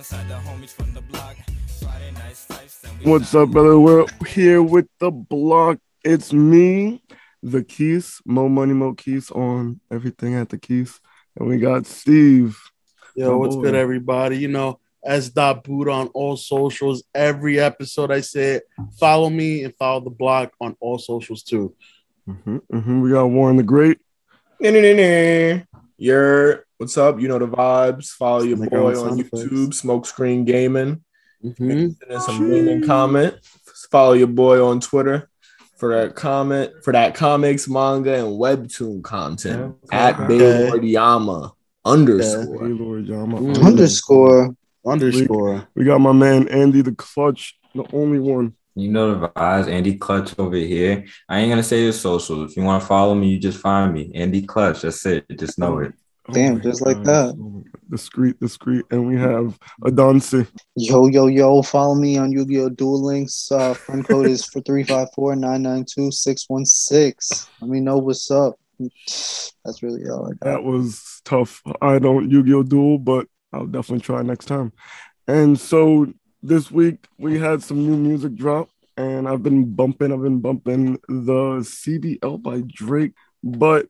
alongside the homies from the block. Friday nights, fights, What's up, brother? We're here with the block. It's me, the Keys, Mo Money Mo Keys on everything at the Keys. And we got Steve. Yo, what's boy. good, everybody? You know, as dot boot on all socials. Every episode I say it. Follow me and follow the block on all socials too. hmm hmm We got Warren the Great. Nah, nah, nah, nah. You're what's up? You know the vibes. Follow your Make boy on sound. YouTube, Smokescreen Gaming. Mhm. Send us some gaming comment. Follow your boy on Twitter for that comment for that comics, manga, and webtoon content Okay. at Okay. Baylord Yama underscore. Hey, Lord Yama. Mm. Underscore. Underscore. We got my man Andy the Clutch, the only one. You know the vibes, Andy Clutch over here. I ain't gonna say the socials. If you want to follow me, you just find me, Andy Clutch. That's it. Just know it. Damn, my just like that. Discreet, discreet. And we have Adansi. Yo, yo, yo. Follow me on Yu Gi Oh! Duel Links. Uh, friend code is for 354 992 616. Let me know what's up. That's really all I got. That was tough. I don't Yu-Gi-Oh! Duel, but I'll definitely try next time. And so this week we had some new music drop, and I've been bumping, I've been bumping the CLB by Drake, but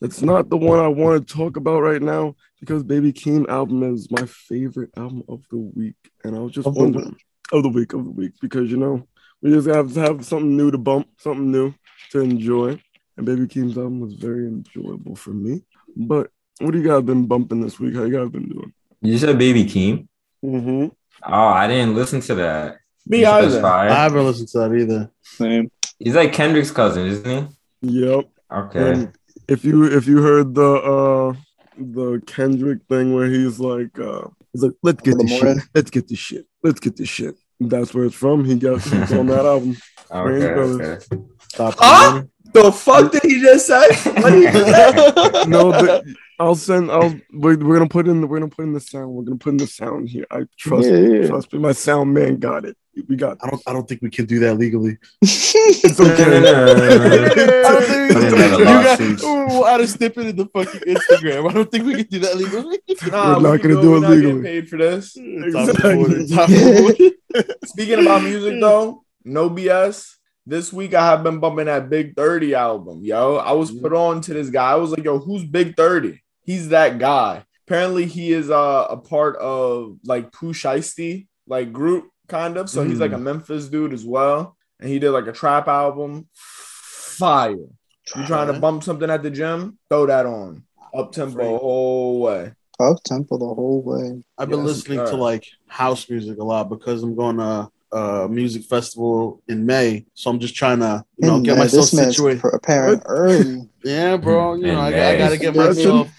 it's not the one I want to talk about right now because Baby Keem album is my favorite album of the week. And I was just Of the wondering of the week, of the week, because you know, we just have to have something new to bump, something new to enjoy. And Baby Keem's album was very enjoyable for me. But what do you guys been bumping this week? How you guys been doing? You said Baby Keem. Mm-hmm. Oh, I didn't listen to that. Me You either. I haven't listened to that either. Same. He's like Kendrick's cousin, isn't he? Yep. Okay. And if you if you heard the uh the Kendrick thing where he's like uh he's like let's get The this shit. Let's get this shit. Let's get this shit. That's where it's from. He got he's on that album. Okay. Okay. Stop. Ah! The fuck did he just say? What did he? No, the, I'll send. I'll. We're, we're gonna put in. The, we're gonna put in the sound. We're gonna put in the sound here. I trust. Yeah, yeah. Trust me. My sound man got it. We got. I don't I don't think we can do that legally. It's No, no, okay. you got, lawsuits. Ooh, we'll snippet in the fucking Instagram. I don't think we can do that legally. Nah, We're not gonna do we're it not getting legally. Paid for this. Top of the order, top of the order. Speaking about music though, no BS. This week I have been bumping that Big 30 album, yo. I was put on to this guy. I was like, yo, who's Big 30? He's that guy. Apparently, he is uh, a part of like Pooh Shiesty, like group, kind of. So he's like a mm. Memphis dude as well. And he did like a trap album. Fire. You trying to bump something at the gym? Throw that on. Up tempo the whole way. Up tempo the whole way. I've been Yes, listening sir. to like house music a lot because I'm going to a music festival in May. So I'm just trying to, you know, And, get man, myself this man's situated. preparing early. Yeah, bro. You know, I, I got to get myself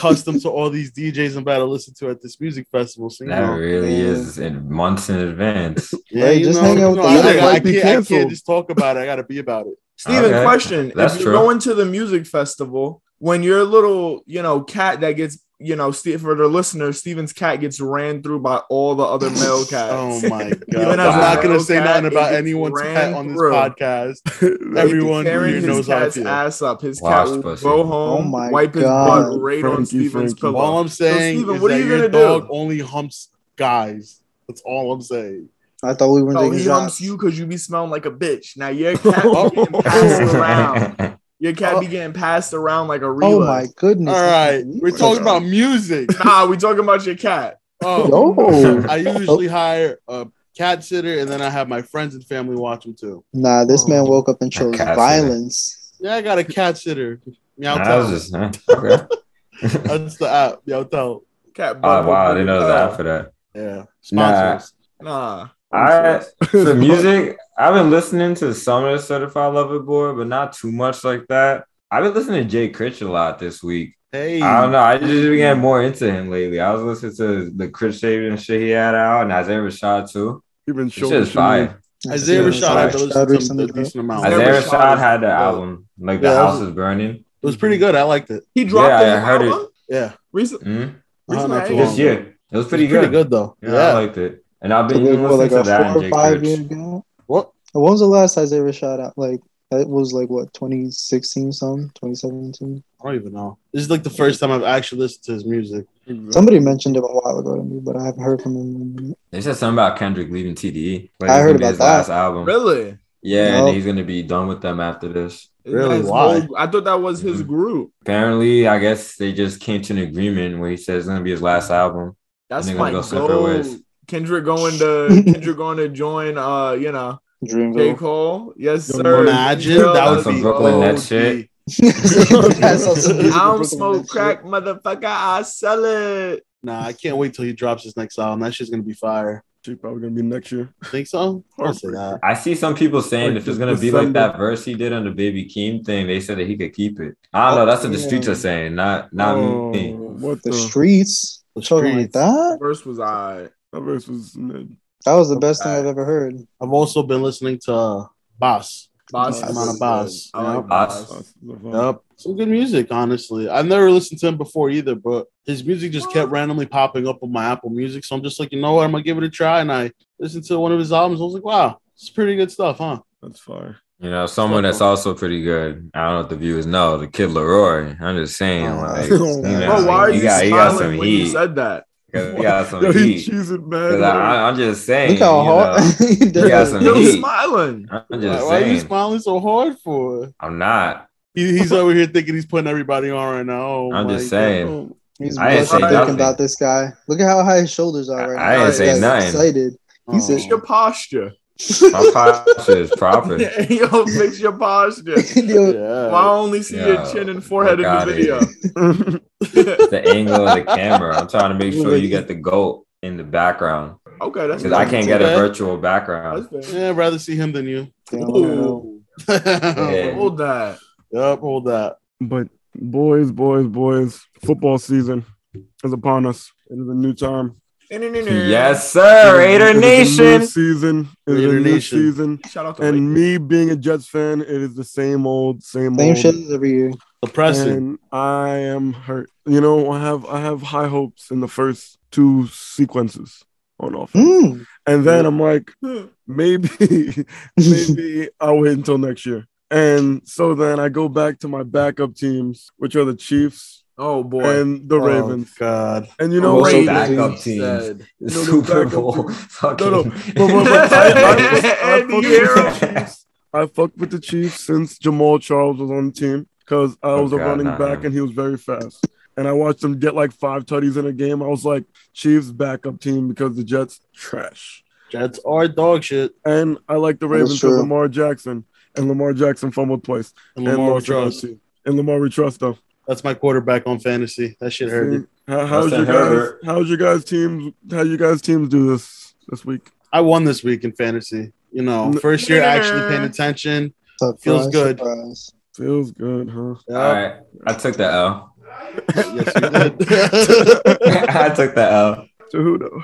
accustomed to all these DJs I'm about to listen to at this music festival. So, you That know, really Yeah. is in months in advance. yeah, Hey, you just know, hang out you with know, the I, music I, I can't, I can't just talk about it. I got to be about it. Steven, Okay. question. That's if you're true. going to the music festival, when your little, you know, cat that gets, you know, Steve, for the listeners, Steven's cat gets ran through by all the other male oh cats. Oh my god! Even I'm not gonna say cat, nothing about anyone's cat on this through. podcast. Everyone tearing here his knows how I cat's feel. ass up. His Wash cat will go oh home, Oh my wipe his God. butt right on Frankie, Steven's Frankie. pillow. All I'm saying Steven, is what are you your gonna dog do? only humps guys. That's all I'm saying. I thought we were No, taking he humps you because you be smelling like a bitch. Now your cat Oh. passed around. Your cat be oh. getting passed around like a oh relay. Oh my goodness. All right, we're talking about music. Nah, we talking about your cat. Oh, Yo. I usually hire a cat sitter, and then I have my friends and family watch them too. Nah, this man Oh. woke up and chose cat sitter. violence. Yeah, I got a cat sitter. Meow Nah, I tell. was just huh? okay. That's the app. Meow tell. Cat oh butt wow, I didn't know like that a for that. Yeah, Nah. sponsors. Nah. I for music, I've been listening to some of the Certified Lover Boy, but not too much like that. I've been listening to Jay Critch a lot this week. Hey, I don't know. I just been getting more into him lately. I was listening to the Critch Shaving shit he had out, and Isaiah Rashad too. Even This showing shit is fire. Isaiah Yeah, Rashad had to Rashad listen to recently, a decent amount. Isaiah Isaiah Rashad Rashad had the album, like the house was- is burning. It was pretty good. I liked it. He dropped Yeah, a I heard it. Yeah, recently. Uh, Recently, not too I- long This year, it was pretty It's pretty good. good though. Yeah, Yeah. I liked it, and I've been What, listening like to a that four or five Critch. years ago? What? When was the last Isaiah Rashad out? Like That was like what 2016 something, 2017. I don't even know. This is like the first time I've actually listened to his music. Somebody mentioned it a while ago to me, but I haven't heard from him. They said something about Kendrick leaving TDE. but I heard about his that. last album. Really? Yeah, Yup. and he's gonna be done with them after this. Really? His Why? whole- I thought that was his Mhm. group. Apparently, I guess they just came to an agreement where he says it's gonna be his last album. That's my go separate goal. Ways. Kendrick going to Kendrick going to join. Uh, you know, J Dreamville. Cole. Yes, Yo, sir. Imagine that would That's some be Brooklyn Nets shit. I don't smoke Nets crack, motherfucker. I sell it. Nah, I can't wait till he drops his next album. That shit's gonna be fire. She probably gonna be next year. Think so? Don't. I see some people saying Like if it's gonna be like that verse he did on the Baby Keem thing, they said that he could keep it. I don't know. That's what the Yeah. streets are saying, not not Oh, me. What The the? streets. The Talking like streets. that. First was I. That verse was mid. That was the best thing I've ever heard. I've also been listening to uh, Boss. Boss. Nice. is Amount of. Boss. I like Yeah. Boss. Boss. Yep. Some good music, honestly. I've never listened to him before either, but his music just kept randomly popping up on my Apple Music. So I'm just like, you know what? I'm gonna give it a try. And I listened to one of his albums. I was like, wow, it's pretty good stuff, huh? That's fire. You know, someone that's also pretty good. I don't know if the viewers know the Kid LAROI. I'm just saying, Oh, like, Bro, you know, Bro, why are he you got he got some smiling when you said that? He got some Yo, heat. cheesing mad. 'Cause I, I'm just saying. Look how you hard know, he got some Yo, heat. smiling. I'm Why, just why are you smiling so hard for? I'm not. He, he's over here thinking he's putting everybody on right now. Oh I'm just saying. Oh, He's I ain't blushing say thinking nothing. about this guy. Look at how high his shoulders are right I now. ain't This say nothing. Excited. Oh. He said, your posture. My posture is proper. Yo, fix your posture. Yo, Yeah. Well, I only see your chin and forehead in the video. the angle of the camera. I'm trying to make sure you get the goat in the background okay, that's because I can't get a virtual background. Yeah, I'd rather see him than you. Ooh. Yeah. Hold that. Yep, hold that. but boys, boys, boys, football season is upon us. It is a new time. Yes, sir. Raider It is a new Nation. season. It is Raider a Nation. season. Shout out to And me being a Jets fan, it is the same old, same, Same old. shit as every year. Depressing. And I am hurt. You know, I have I have high hopes in the first two sequences on offense. Mm. And then I'm like, maybe, maybe I'll wait until next year. And so then I go back to my backup teams, which are the Chiefs Oh boy. and the Oh, Ravens. God. And you know Oh, what? Ravens backup teams. said. The No, no, Super backup Bowl. teams. Fucking. No, no. But- but- but I, I, I, Andy fucked with the Chiefs. I fucked with the Chiefs since Jamaal Charles was on the team because I oh, was Oh, a God, running back him. and he was very fast. And I watched him get like five tutties in a game. I was like, Chiefs backup team because the Jets trash. Jets are dog shit. And I like the Ravens because. Lamar Jackson and Lamar Jackson fumbled twice. And And Lamar we lost trust. And Lamar we trust though. That's my quarterback on fantasy. That shit hurt me. How, how's your guys? Herbert. How's your guys teams? How you guys teams do this this week? I won this week in fantasy. You know, first year actually paying attention. Surprise, Feels good. surprise. Feels good, huh? Yep. All right. I took the L. yes, you did. I took the L. To who though?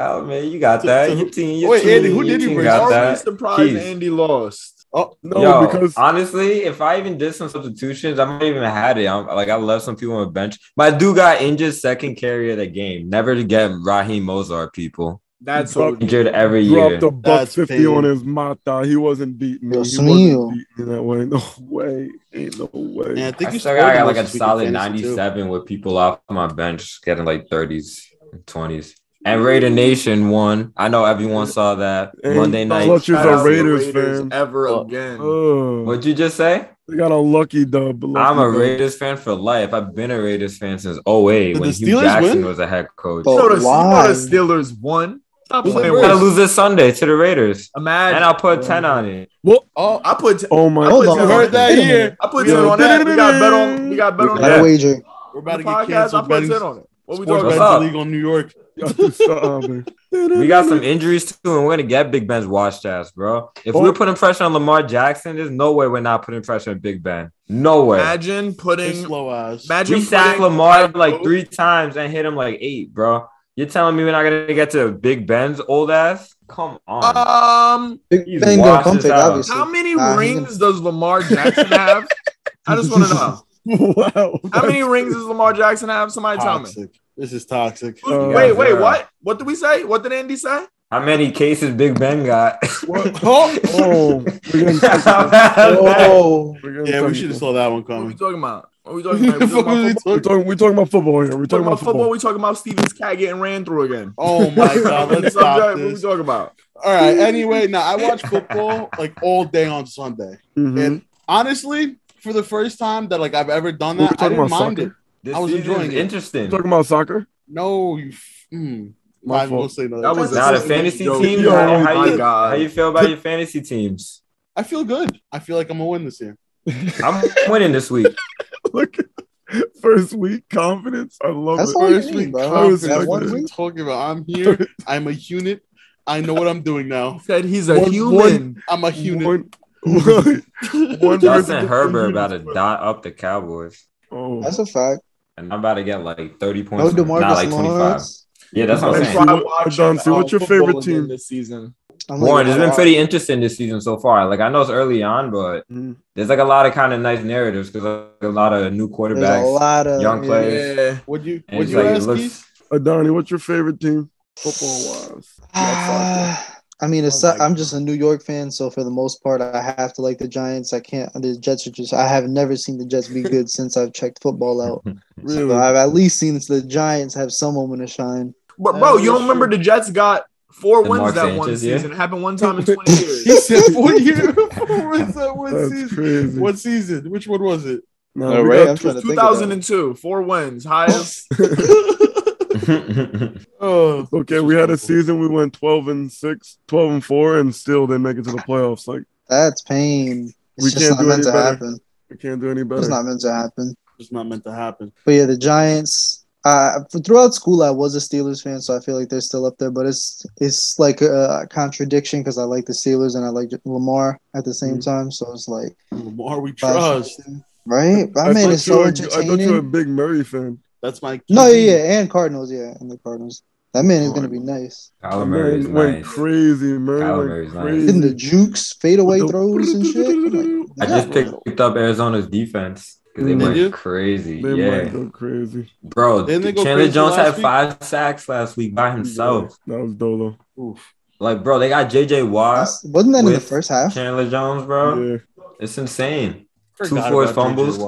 Oh man, you got that. To- to- Your team. Your Wait, team, Andy, who your did you team bring? got Are that. surprised Keys. Andy lost? Oh, No, Yo, because honestly, if I even did some substitutions, I might even had it. I'm, like I left some people on the bench. My dude got injured second carry of the game. Never to get Raheem Mostert people That's Fuck. what injured every year. dropped a buck That's fifty pain. on his mata. He wasn't beating me. Yo, he wasn't beating me that way. No way. Ain't no way. man, I think I you still scored got, like a most this week in solid fantasy, too. 97 with people off my bench getting like 30s and 20s. And Raider Nation won. I know everyone saw that And Monday night. Clutch is Shout a out to the Raiders fan. ever Oh. again. Oh, What'd you just say? they got a lucky dub. lucky I'm a dub. Raiders fan for life. I've been a Raiders fan since 08 Did when the Hue Steelers Jackson win? was a head coach. Oh, but you, the, you know why? the Steelers won. Stop Who's playing the I gotta lose this Sunday to the Raiders. Imagine. And I'll put 10 on it. What? Oh, I put. Oh my! I put ten you on heard that it. Here. I put ten on that. We got bet on. We got bet on that. wager. We're about to get canceled. I put ten on it. What we talking What's Betting? League on New York. Y'all stop, man. We got some injuries too, and we're gonna get Big Ben's watch ass, bro. If Oh. we're putting pressure on Lamar Jackson, there's no way we're not putting pressure on Big Ben. No way. Imagine They're putting. slow ass. Imagine we sacked Lamar like three times and hit him like eight, bro. You're telling me we're not gonna get to Big Ben's old ass? Come on. Um, Big He's Bang gonna come his obviously. how many Nah, he's rings does Lamar Jackson have? I just want to know. wow. How many rings does Lamar Jackson have? Somebody tell me. Toxic. This is toxic. Uh, wait, wait, yeah. what? What did we say? What did Andy say? How many cases Big Ben got? Oh, Oh, we're Oh, we're yeah, we should have saw that one coming. What are we coming. talking about? What are we talking about? We What talking are about football? We're talking, we're talking about football here. We're talking talking about about football. football. We talking about Steven's cat getting ran through again. Oh my god, let's stop Subject, What are we talking about? All right. Anyway, now I watch football like all day on Sunday, Mhm. and honestly, for the first time that like I've ever done that, I didn't mind soccer. it. This I was enjoying is it. interesting. We're talking about soccer. No, you. f- Mm, My I will fault. say no. That was not a fantasy a teams. joke. how, Oh how my you, God. how you feel about your fantasy teams? I feel good. I feel like I'm gonna win this year. I'm winning this week. Look, first week confidence. I love That's it. all First need, week bro. confidence. That What one are you talking about? I'm here. I'm a unit. I know what I'm doing now. Said he's a One- human. I'm a unit. One, one, one Justin person- Herbert about to dot up the Cowboys, Oh, that's a fact. And I'm about to get like 30 points. from- Demarcus not like 25. Lawrence. Yeah, that's what I'm saying. why- Don, see, what's your favorite team? this season? I'm Warren, like, it's been pretty interesting this season so far. Like I know it's early on, but Mhm. there's like a lot of kind of nice narratives because a lot of new There's a lot of young players. Yeah. Would you? And Would you like ask looks. Keith? Adani, what's your favorite team, football wise? I mean, it's Oh my I'm just a New York fan, so for the most part, I have to like the Giants. I can't. The Jets are just. I have never seen the Jets be good since I've checked football out. Really? So I've at least seen the Giants have some moment of shine. But bro, you don't remember the Jets got four The wins Mark that one Sanchez, yeah? season. It happened one time in 20 years. He said four years, Four wins that one That's season. crazy. What season? Which one was it? No, All we right, got I'm trying to think 2002, four wins, highest. Oh, Okay, we had a season we went 12 and 6, 12 and 4, and still didn't make it to the playoffs. Like, That's pain. It's We just can't not do meant any to better. happen. we can't do any better. It's not meant to happen. it's not meant to happen. But yeah, the Giants. Uh, throughout school, I was a Steelers fan, so I feel like they're still up there. But it's it's like a contradiction because I like the Steelers and I like Lamar at the same time. So it's like Lamar, we trust. right. I, I mean, thought it's you so were- I thought you were a big Murray fan. That's my. No, yeah, yeah, and Cardinals, yeah, and the Cardinals. That man is gonna be nice. Kyler Murray is went nice. crazy. man. Kyler went Murray's nice. crazy. Hitting the jukes, fadeaway The- throws and shit. I'm like, I just yeah. picked up Arizona's defense because they Did went you? crazy. They yeah, might go crazy. bro. Didn't they go Chandler crazy Jones last had week? five sacks last week by himself. That was Dolo. Oof. Like, bro, they got JJ Watt, That's- wasn't that in the first half? Chandler Jones, bro. Yeah. It's insane. Two Forgot forced fumbles.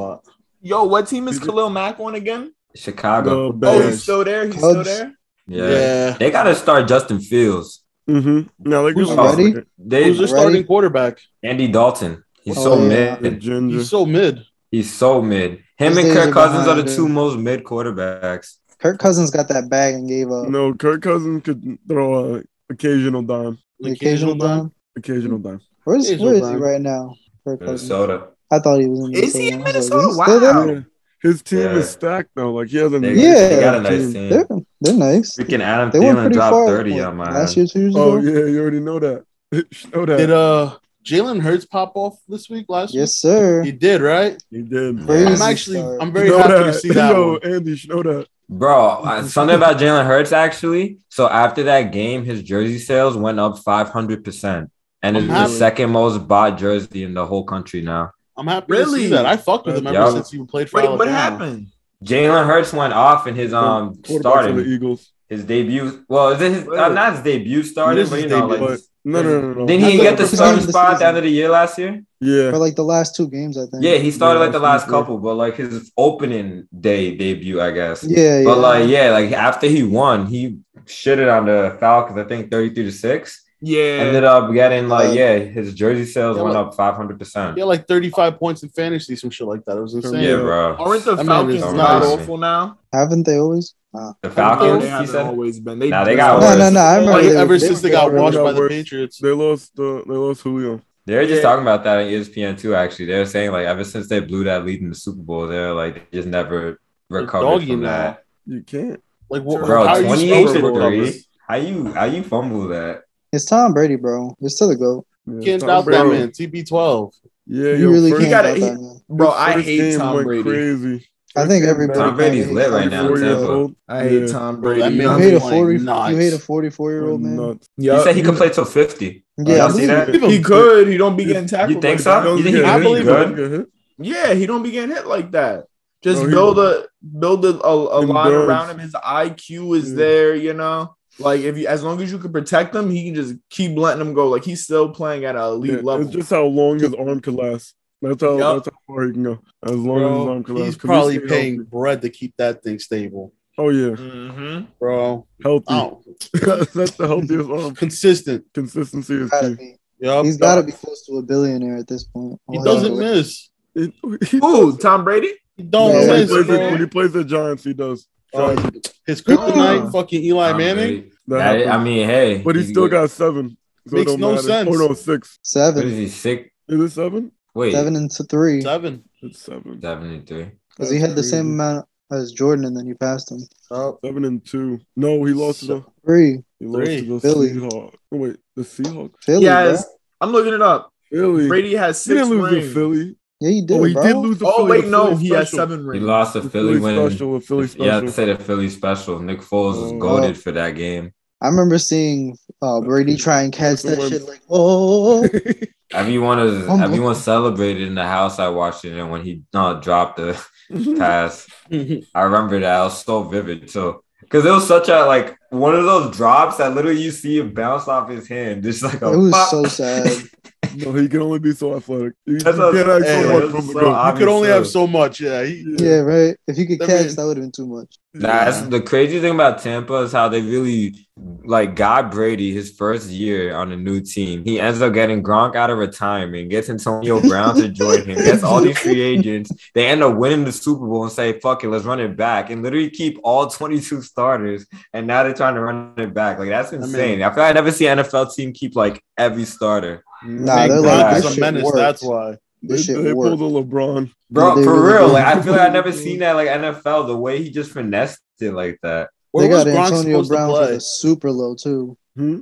Yo, what team is Khalil Mack on again? Chicago. The Oh, he's still there. He's still there. yeah. Yeah. they gotta start Justin Fields. Mm-hmm. Now, like, Who's who's ready? They Who's their starting quarterback? Andy Dalton. He's Oh, so yeah. Mid. He's so mid. He's so mid. Him His and days Kirk are Cousins are behind the two most mid quarterbacks. Kirk Cousins got that bag and gave up. no, Kirk Cousins could throw a occasional dime. the occasional dime. Occasional dime. Where's Occasional where is he right now? Kirk Cousins. Minnesota. I thought he was in Is he in I was like, Minnesota? is he still Wow. There? Yeah. His team Yeah. is stacked though. Like he has a They, Yeah. they got a nice team. They're they're nice. Freaking Adam They Thielen pretty dropped far 30 what, on my last ass. year, two years Oh ago. yeah, you already know that. know that. Did uh Jalen Hurts pop off this week? Last Yes, sir. He did, right? he did. Crazy I'm actually, start. I'm very Know happy to see that Yo, one. Andy, you know that. Bro, uh, something about Jalen Hurts actually. So after that game, his jersey sales went up 500%. And it's I'm the happy. second most bought jersey in the whole country now. I'm happy to Really? see that. I fucked with him ever Yup. since he played for Wait, Alabama. what happened? Jalen Hurts went off in his um Quarterback for the starting Eagles. his debut. Well, is it his uh, not his debut starting, It is but you know, debut. like But no, no, no, no. didn't he That's get the the starting the spot at the end of the year last year? Yeah. For like the last two games, I think. Yeah, he started Yeah, like the last last week, couple, but like his opening day debut, I guess. Yeah, yeah. But like, yeah, like after he won, he shitted on the Falcons. I think thirty-three to six. Yeah. Ended up getting like, Uh, yeah, his jersey sales yeah, went like- up five hundred percent. He had like 35 points in fantasy, some shit like that. It was insane. Yeah, bro. Aren't the I Falcons it's not nice. awful now? Haven't they always? Nah. The Falcons, they he haven't said. always been. They, Nah, they got No, worse. no, no. I remember Like, they- ever they since they were got washed got by the. Patriots. They lost. Uh, they lost Julio. They were just Yeah. talking about that on ESPN too. Actually, they were saying like ever since they blew that lead in the Super Bowl, they're like they just never recovered from now. that. You can't. Like, what, Bro, how are you twenty-eight to to three. How you how you fumble that? It's Tom Brady, bro. It's still the goat. Yeah, Can't Tom doubt that man. TB12. Yeah, You yo, really can't gotta- he- that. Bro, I hate game Tom Brady. Crazy. I think First everybody. Tom Brady's kinda lit right now in Four Brady. years Tampa. old. I hate Yeah. Tom Brady. that You hate a forty. You hate a forty-four year old man. Nuts. He said he could play till fifty. Yeah, Y'all I see believe that? He could. He don't be getting tackled. You think like so? You think get he I believe good? Don't get hit. Yeah, he don't be getting hit like that. Just No, build a build a, a, a line around him. His IQ is Yeah. there. You know. Like if you, as long as you can protect him, he can just keep letting him go. Like he's still playing at an elite Yeah, level. it's just how long his arm could last. That's how Yup. that's how far he can go. As long as his Bro, arm can last. he's 'Cause probably stay paying healthy. bread to keep that thing stable, Oh yeah, Mhm. bro. healthy. Oh, that's the healthiest arm. consistent. Consistency is Gotta key. be, Yup. he's got to be close to a billionaire at this point. He doesn't miss. It- he Who? does. Tom Brady? He don't Yeah, when, he miss, plays when he plays the Giants, he does. Oh, Try- his kryptonite, Oh. fucking Eli Manning. I, I mean, hey, but he still got seven. So Makes no matter. sense. Oh no, six. What is he sick? Is it seven? Wait, seven and three, Seven. It's seven. seventy-three. because he had the That's same amount as Jordan, and then he passed him. Oh, Seven and two. No, he lost to the Three, he lost Three. to the Philly. Seahawks. Oh, wait, the Seahawks. Philly, Yes. I'm looking it up. Philly. Brady has six. he didn't lose rings. to Philly. Yeah, he did, oh, he bro. did lose to Oh Philly. wait, the no, Philly he has special. seven He lost to The Philly Philly when. special, the Philly Yeah, I have special. to say the Philly special. Nick Foles was Oh. goaded for that game. I remember seeing uh, Brady try and catch that shit like, oh, Everyone is Humble. everyone celebrated in the house I watched it and when he uh, dropped the pass. I remember that. I was so vivid too. Cause it was such a like one of those drops that literally you see it bounce off his hand, just like a it was pop. so sad. no, he can only be so athletic. You, you That's what- can't ask Hey, so much from the so goat. you could only have so. so much. Yeah. He, yeah, right. If he could I catch, mean- that would have been too much. Nah, that's the crazy thing about Tampa is how they really like got Brady his first year on a new team. He ends up getting Gronk out of retirement, gets Antonio Brown to join him, gets all these free agents. They end up winning the Super Bowl and say, fuck it, let's run it back. And literally keep all 22 starters. And now they're trying to run it back. Like that's insane. I, feel like I never see an NFL team keep like every starter. Nah, they're like, is this a shit menace. worked. That's why. They, they worked. pulled a LeBron. Bro, They for really real. Like I feel like I've never seen that like NFL, the way he just finessed it like that. Where they got Gronk Antonio Brown for the super low too. Hmm?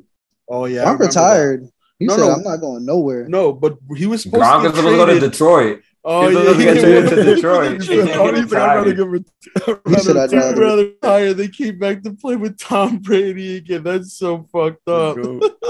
Oh yeah. I'm remember retired. He No, said, no. "I'm not going nowhere." No, but he was supposed Gronk to is get supposed to go to. Detroit. Oh He's yeah, supposed to get he traded to Detroit. He He said, "Oh, he's like, I'd rather retired. give He said, "I'd He'd rather- rather retire. They came back to play with Tom Brady again. That's so fucked up.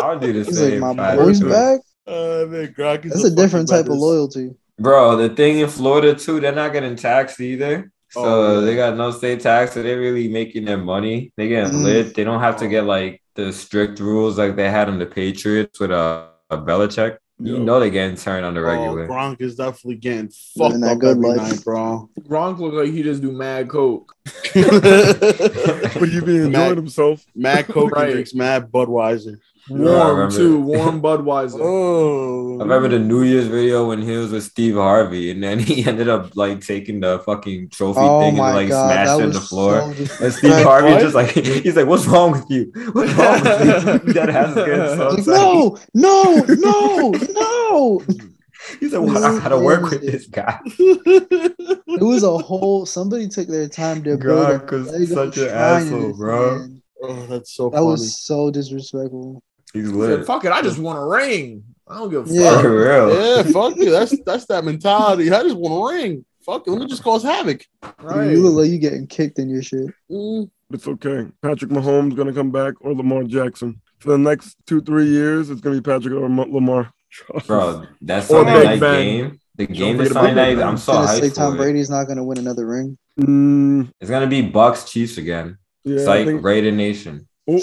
I'll do the He's like, same. "My boy's back." Uh, man, Gronk is That's a different fucking type of loyalty. Bro, the thing in Florida too, they're not getting taxed either. So Oh, they got no state tax, so they're really making their money. They getting Mm. lit. They don't have to get like the strict rules like they had on the Patriots with uh, a Belichick. You Yo. know they're getting turned on the Oh, regular. Gronk is definitely getting Living fucked that up good every life. night, bro. Gronk look like he just do mad coke. But he be enjoying Matt- himself. Mad Coke Right. and drinks Mad Budweiser. I Warm remember. too, warm Budweiser. Oh, I remember the New Year's video when he was with Steve Harvey, and then he ended up like taking the fucking trophy Oh thing and like god, smashed it on the floor. so and. Steve Harvey What? just like he's like, "What's wrong with you? What's wrong with you?" That has getting so Like, no, no, no, no. He's like, "Well, I gotta work with this guy." It was a whole. Somebody took their time to build a Gronk was such an asshole, bro. man. oh, that's so That funny. was so disrespectful. He's He said. Fuck it, I just want a ring. I don't give a Yeah. fuck. For real. yeah, fuck you. That's that's that mentality. I just want a ring. Fuck it. Let me just cause havoc. Right. You look like you getting kicked in your shit. Mm. It's okay. Patrick Mahomes gonna come back or Lamar Jackson for the next two three years. It's gonna be Patrick or Lamar. Bro, that's Or Sunday Big night Ben. game, the game is this about Sunday night, I'm so Gonna say Tom for it. Brady's not gonna win another ring. Mm, It's gonna be Bucks Chiefs again. yeah, It's like think. Raider Nation. Oh.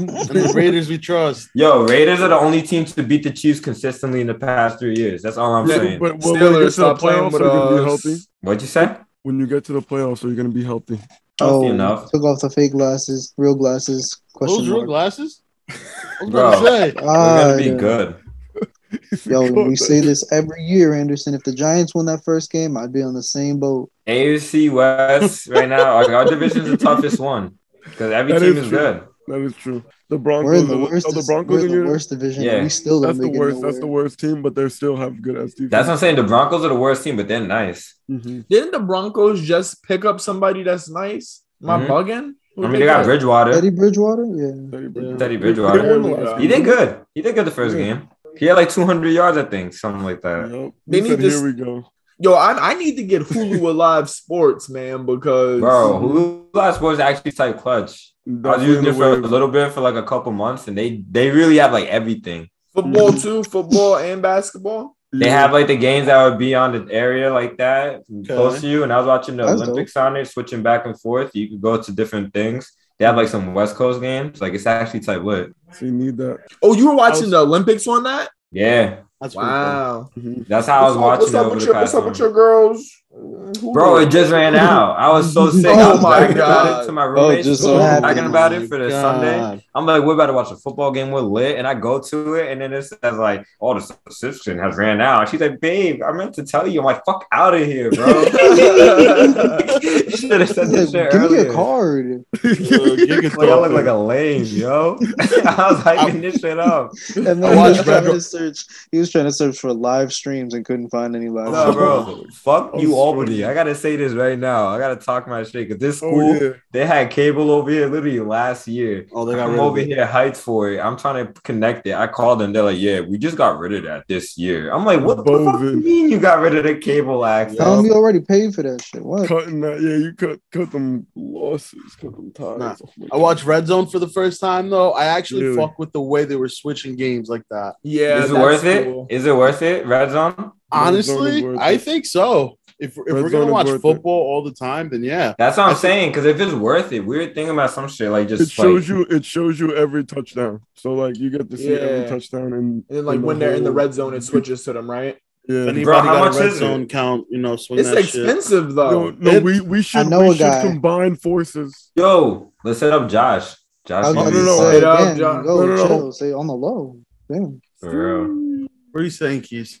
And the Raiders we trust. Yo, Raiders are the only team to beat the Chiefs consistently in the past three years. That's all I'm Yeah, saying. but, but when you Steelers get to the stop playing playoffs, with are you gonna be us. healthy? What'd you say? When you get to the playoffs, are you gonna be healthy? Healthy enough. Took off the fake glasses, real glasses. Question Those real glasses? I was Bro. gonna say. We're Ah, gonna be yeah. good. Yo, we say this every year, Anderson. If the Giants won that first game, I'd be on the same boat. AFC West right now, our, our division's the toughest one because every That team is is good. That is true. The We're Broncos. in the are- worst. are the we're Broncos in in the your. worst division. Yeah. We still don't That's the worst. That's the worst team, but they still have good as defense. That's what I'm saying. The Broncos are the worst team, but they're nice. Mhm. Didn't the Broncos just pick up somebody that's nice? Am I Mhm. bugging? Who I mean, they got that? Bridgewater. Teddy Bridgewater, yeah. Teddy Bridgewater. Teddy Bridgewater. won the last He did good. He did good the first Yeah. game. He had like 200 yards, I think, something like that. Yep. They He need said, to Here we go. Yo, I, I need to get Hulu Alive Sports, man, because Bro, Hulu Alive sports actually type clutch? I was using the it for a little bit for like a couple months, and they they really have like everything. football mm-hmm. too, football and basketball. They Yeah. have like the games that would be on the area like that, close to you. And I was watching the That's Olympics on it, switching back and forth. You could go to different things. They have like some West Coast games. Like it's actually type lit. So you need that. Oh, you were watching the Olympics on that? Yeah, That's pretty cool. Wow. Mm-hmm. that's how I was What's watching up, over what's the up with your, what's up with your girls? Who Bro, it just ran out. I was so sick. Oh I was my bragging about it to my roommates. just so talking happened. about it for the God. Sunday. I'm like, we're about to watch a football game. We're lit, and I go to it, and then it says like, "Oh, the subscription has ran out." She's like, "Babe, I meant to tell you." I'm like, "Fuck out of here, bro." Should have said this shit Give me a card. Giga Like I look like a lame, yo. I was hyping this shit up. And I then he was trying to search. He was trying to search for live streams and couldn't find any live. No, streams. bro. Fuck I'm you, Albany. I gotta say this right now. I gotta talk my shit because this oh, school Oh yeah. they had cable over here literally last year. Oh, they got I'm rid over it. here hyped for it. I'm trying to connect it. I called them. They're like, "Yeah, we just got rid of that this year." I'm like, "What the fuck Bovin. you mean you got rid of the cable access?" Tell him you already paid for that shit. What? Cutting that. Yeah, you cut cut them losses, cut them ties. Nah, Oh I watched Red Zone for the first time though. I actually Really? fuck with the way they were switching games like that. Yeah, Is it worth it? cool. Is it worth it? Red zone? Honestly, I think so. If, if we're gonna watch worth it. football all the time, then yeah. That's what I I'm think- saying. Because if it's worth it, we were thinking about some shit like just It shows like, you. It shows you every touchdown. So like you get to see every touchdown and And like in when they're in the red zone, it switches to them, right? Yeah. If anybody Bro, how got much a red is it? zone count, you know, swing It's that shit. expensive No, though. no, It- we we should know we should combine forces. yo, let's hit up Josh. Josh, I was No, about no, to no, say wait up, again, No, no, no. Say on the low. Damn. for real. What are you saying, Keys?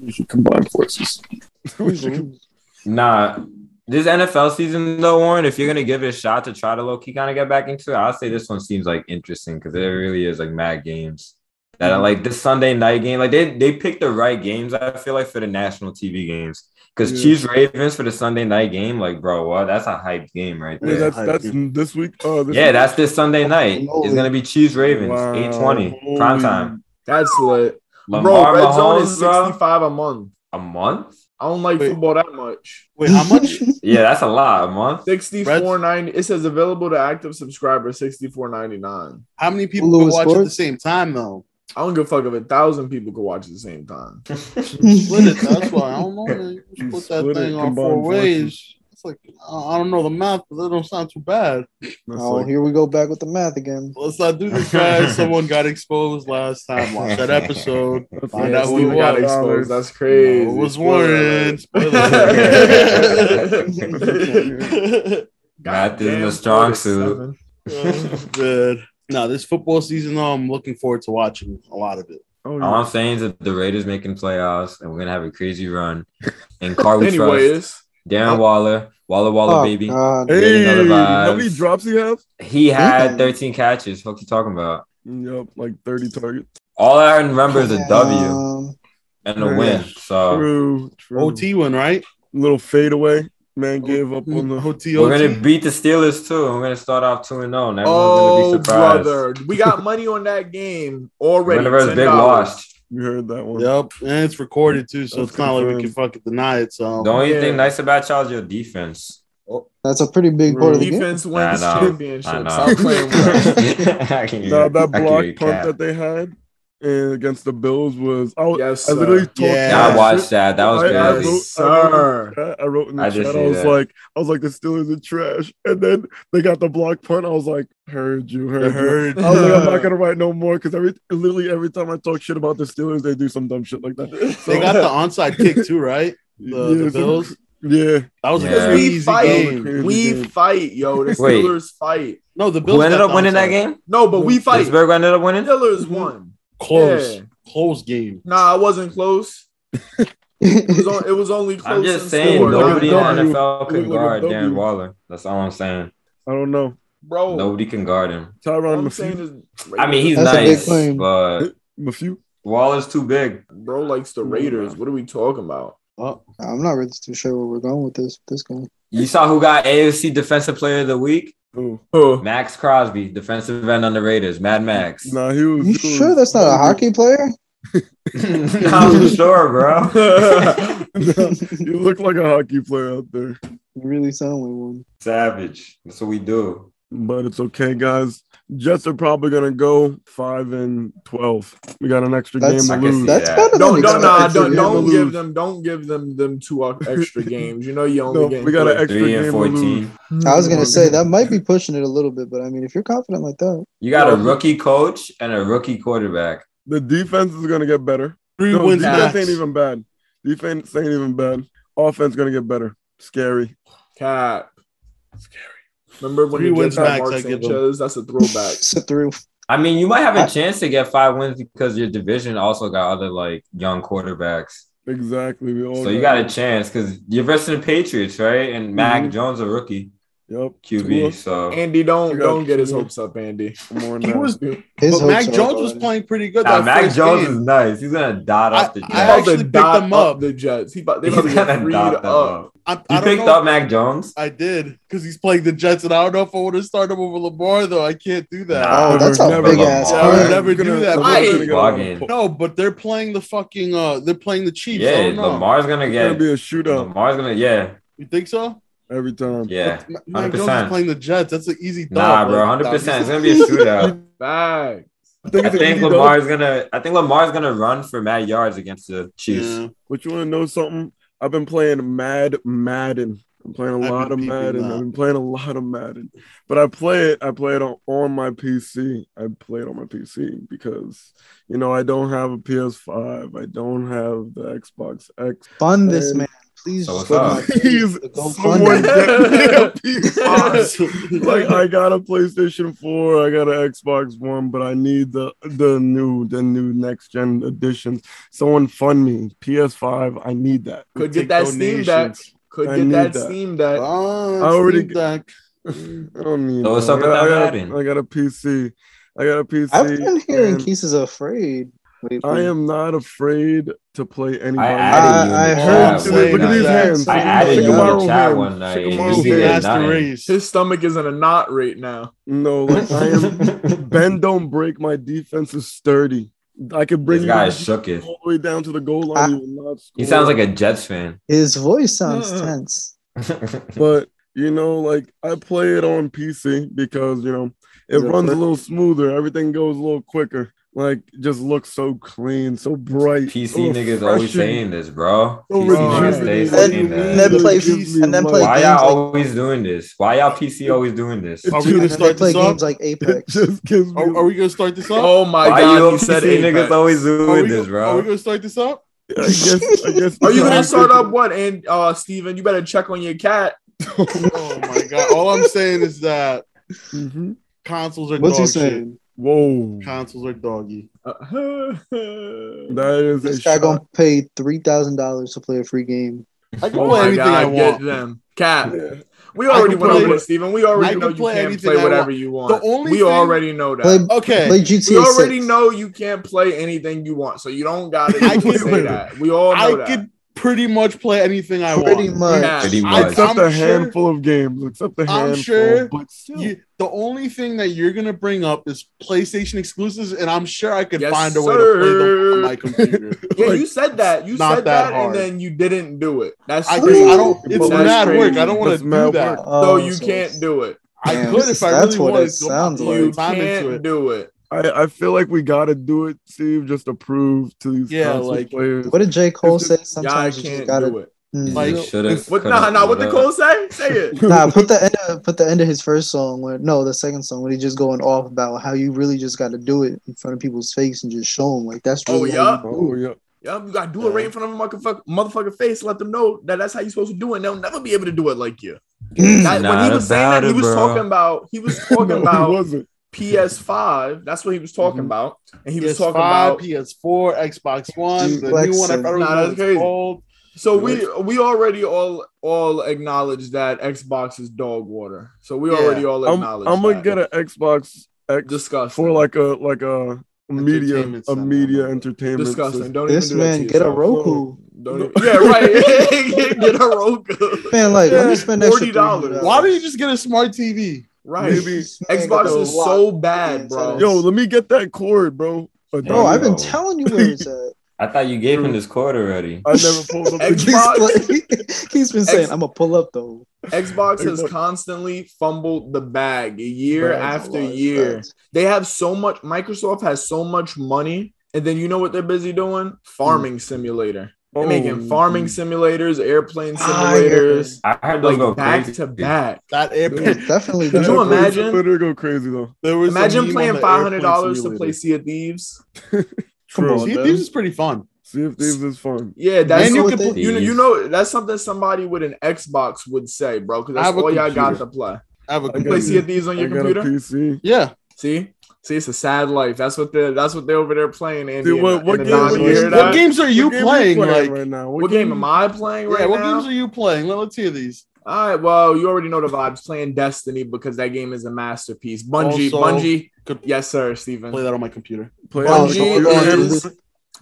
We should combine forces. we should Nah, this NFL season though, Warren. If you're gonna give it a shot to try to low key kind of get back into it, I'll say this one seems like interesting because it really is like mad games that are like this Sunday night game. Like they they picked the right games. I feel like for the national TV games because Yeah. Chiefs Ravens for the Sunday night game. Like, bro, what? That's a hype game right Yeah, there. that's that's this week. Oh, this yeah, week? that's this Sunday night. It's gonna be Chiefs Ravens, Wow. eight twenty prime time. That's lit. Lamar bro, red zone is Mahomes, bro, 65 a month. a month. I don't like Wait. football that much. Wait, how much? Yeah, that's a lot. A month. 64.90. It says available to active subscribers 64.99. how many people Hulu can watch at the same time though? I don't give a fuck if a thousand people could watch at the same time. Split it. That's why I don't know. man. You Split that thing on four forces. ways. It's like I I don't know the math, but that don't sound too bad. That's Oh, like- here we go back with the math again. Let's not do this, guys. Someone got exposed last time. Watch that episode. that's Find like out who it got was. exposed. That's crazy. No, it was Spoiler Warren. alert. Math isn't a strong 47. Oh, man. No, this football season though, I'm looking forward to watching a lot of it. Oh, All yeah. I'm saying is that the Raiders making playoffs and we're gonna have a crazy run. And Car we trust. Anyways, Darren Waller, Waller Waller Oh, baby. God. Hey, how many drops he have? He had Yeah. 13 catches. What you talking about? Yep, like thirty targets. All I remember is a W Um, and a win. So True, true. OT win, right? little fadeaway. Man gave up on the. OT. we're gonna beat the Steelers too. We're gonna start off 2 and 0. Oh gonna be surprised. brother, we got money on that game already. Whenever Big lost. You heard that one. Yep, and it's recorded too, so That's it's not like we can fucking deny it. So The only Yeah. thing nice about y'all is your defense. Oh. that's a pretty big part of the game. Defense wins I know. championship. I know. Stop playing with us. Can hear- Nah, that block hear punt that they had uh, against the Bills was. I, Yes, I literally talked. Yeah. Yeah, I watched shit. that. That was I, I wrote, Yes, I, wrote sir. in the chat, I wrote in the I did chat. I was that. like, I was like, the Steelers are trash, and then they got the block punt. I was like, heard you, heard, you. heard. I was like, I'm not gonna write no more because every literally every time I talk shit about the Steelers, they do some dumb shit like that. So, They got the onside kick too, right? The, the yeah, so- Bills. yeah, That was Yeah. a we crazy fight. game. Crazy We game. fight, yo. The Wait. Steelers fight. No, the Bills Who ended up the winning that game? No, but we fight. Pittsburgh ended up winning. Steelers won. Close, Yeah. close game. Nah, it wasn't close. It was, on, it was only close. I'm just saying score. nobody in the W. NFL can looked like a guard W. Darren Waller. That's all I'm saying. I don't know. bro. Nobody can guard him. All Tyrann I'm saying Mathieu, I mean, he's That's a big nice, claim. but Mathieu. Waller's too big. bro likes the Raiders. What are we talking about? Oh, I'm not really too sure where we're going with this this game. You saw who got AFC Defensive Player of the Week? Oh, Maxx Crosby, defensive end on the Raiders. Mad Max. nah, he was. You he was- sure that's not a hockey player? I'm sure, bro. you look like a hockey player out there, You really sound like one. Savage. That's what we do. but it's okay, guys. Jets are probably gonna go five and twelve. We got an extra That's- game to lose. That's that. better Don't than don't nah, don't don't give them don't give them them two extra games. You know you only No, get we got an extra Three game and to lose. fourteen. I was gonna say that might be pushing it a little bit, but I mean, if you're confident like that, You got a rookie coach and a rookie quarterback. The defense is gonna get better. Three No, wins defense ain't even bad. Defense ain't even bad. Offense gonna get better. Scary. Cap. Remember when Three the wins Jets max, Mark I give them. Sanchez? That's a throwback. sit through. I mean, you might have a I- chance to get five wins because your division also got other like young quarterbacks. Exactly. We all So you got a chance because you're versus the Patriots, right? And Mac Mhm. Jones a rookie Yep. QB. So Andy, don't don't get his hopes up, Andy. Come He was, His but Mac Jones was playing pretty good. nah, Mac Jones game. is nice. He's gonna dot I- off the I Jets. actually picked dot them up up. the Jets. He about, they He's about to gonna freed dot them up. up. I, I You don't picked know. up Mac Jones. I did because he's playing the Jets, and I don't know if I want to start him over Lamar though. I can't do that. Nah. Oh, that's a big never. ass. Yeah, I would never do that. Why? Lamar's gonna get a lot of Walk-in. No, but they're playing the fucking. uh They're playing the Chiefs. I Yeah, don't know. Lamar's gonna It's gonna get. be a shootout Lamar's gonna yeah You think so? every time. yeah. Ma- Mac Jones is 100%. playing the Jets. That's an easy. Thought, Nah, bro, Hundred percent. It's gonna be a shootout. Bag. I think, I think easy dub. Lamar's gonna. I think Lamar's gonna run for mad yards against the Chiefs. Yeah. But you want to know something? I've been playing Mad Madden. I'm playing a I've lot of Madden. that. I've been playing a lot of Madden. But I play it. I play it on, on my PC. I play it on my PC because you know I don't have a PS5. I don't have the Xbox X. Fund this man, please. So just go to my Please, page, go someone get me a PS5. like I got a PlayStation 4, I got an Xbox One, but I need the the new the new next gen editions. Someone fund me PS5. I need that. Could get that Steam Deck. Could I get that, that. Steam Deck. Ah, I already Steam Deck. I don't need. So what's that. up with I got, that I got, I got a PC. I got a PC. I've been hearing and Keith is afraid. Wait, I wait. am not afraid to play anybody. added you in I the heard chat Look one at- look at these hands. I Look at added these you in the chat hands. one night. and Shikamaru you He's did the hands. Master nothing. Race. His stomach is in a knot right now. No, like I am. ben don't break. My defense is sturdy. I could bring This you guy is shook it. all the way down to the goal line. you will not He sounds like a Jets fan. His voice sounds Uh-uh. tense. But you know, like I play it on PC because you know it Is it runs a little smoother. Everything goes a little quicker. Like just looks so clean, so bright. PC so niggas always saying this, bro. So PC niggas refreshing. stay And- saying and that. then play- Gives and then play Why y'all like- always doing this? Why y'all PC always doing this? Are we gonna start they play this off? games like Apex. just gives me. Are, are we gonna start this up? Oh my Why god, you he said PC niggas Apex. always are, doing we, this, are we bro? gonna start this up? I guess. I guess. Are you gonna start up what? And uh Steven, you better check on your cat. Oh my god! All I'm saying is that Mhm. consoles are What's dog he shit. Saying? Whoa, Consoles are doggy. Uh, that is This a guy shot. gonna pay three thousand dollars to play a free game. I can oh play my anything I god, want. get them. Cat. Yeah. We already went over this, Steven. We already know you play can't play whatever want. you want. The only we thing- already know that. Play, Okay, play we already 6. know you can't play anything you want, so you don't gotta I even can- say that. We all know I that. could pretty much play anything I Pretty want. much. Yeah. Pretty much. Except I'm a sure- handful of games. Except a handful. I'm sure but still. You, the only thing that you're gonna bring up is PlayStation exclusives, and I'm sure I could Yes, find a way to play them on my computer. Yeah, Like, you said that. You not said that that, and then you didn't do it. That's I, crazy. I don't. It's But that's mad crazy. work. I don't want to do that. work. So Oh, you so can't do it. I Damn, could if I that's really what wanted it to. sounds like. You can't do it. I, I feel like we gotta do it, Steve, just to prove to these Yeah, console like- players. What did J. Cole say? just- Y'all Sometimes you can't just gotta do it. Mm. Like, Should've, What? could've, Nah, nah. What the. Cole say? Say it. Nah, put the end of, put the end of his first song where no, the second song when he just going off about how you really just got to do it in front of people's face and just show them like that's Oh, really yeah? how you oh do it. yeah. Yeah, you gotta do it right in front of a motherfucker, motherfucker face. Let them know that that's how you're supposed to do it. And they'll never be able to do it like you. That- when he was saying that, about he was bro. talking about he was talking No, he about wasn't. PS5. That's what he was talking Mhm. about, and he was PS5, talking about. PS4, Xbox One, the new Flexing. one. I forgot Nah, what that's crazy. called. So we we already all all acknowledge that Xbox is dog water. So we Yeah. already all I'm, acknowledge. I'm gonna that. get an Xbox X disgusting for like a like a media Entertainment a media entertainment. disgusting. system. Don't This even do man to get a yourself. Roku. Don't even, yeah, right. get a Roku. Man, like let me spend extra $40. $300. Why don't you just get a smart TV? Right. Maybe Xbox is so bad, bro. Yo, let me get that cord, bro. A Bro, I've been Yo. telling you where it's at. I thought you gave him this cord already. I never pulled up the Xbox- He's, like, he's been saying, X- "I'm gonna pull up though." Xbox has constantly fumbled the bag year Facts. after year. facts. They have so much. Microsoft has so much money, and then you know what they're busy doing? Farming mm. simulator. They're Oh, making farming simulators, airplane ah, simulators, I heard those go like back crazy. to back. That Yeah, airplane. definitely. Could you That imagine? simulator go crazy though. There was Imagine playing five hundred dollars to play Sea of Thieves. Come True. on, See, man. this is pretty fun. See if Thieves is fun. Yeah, that's And you something- could you, know, you know that's something somebody with an Xbox would say, bro. Because that's have a all y'all got to play. I have a I You got play. Sea of Thieves on I your got a computer. PC. yeah. See, see, it's a sad life. That's what they're. That's what they're over there playing. Andy, See, what- in what in the game- non- what you hear game- What games are you game playing? Like, right now? What game am I playing right yeah, what now? games are you playing? Let, us hear these. All right, well, you already know the vibes. Playing Destiny because that game is a masterpiece. Bungie, Also, Bungie. could Yes, sir, Steven. play that on my computer. Play Oh, on Bungie is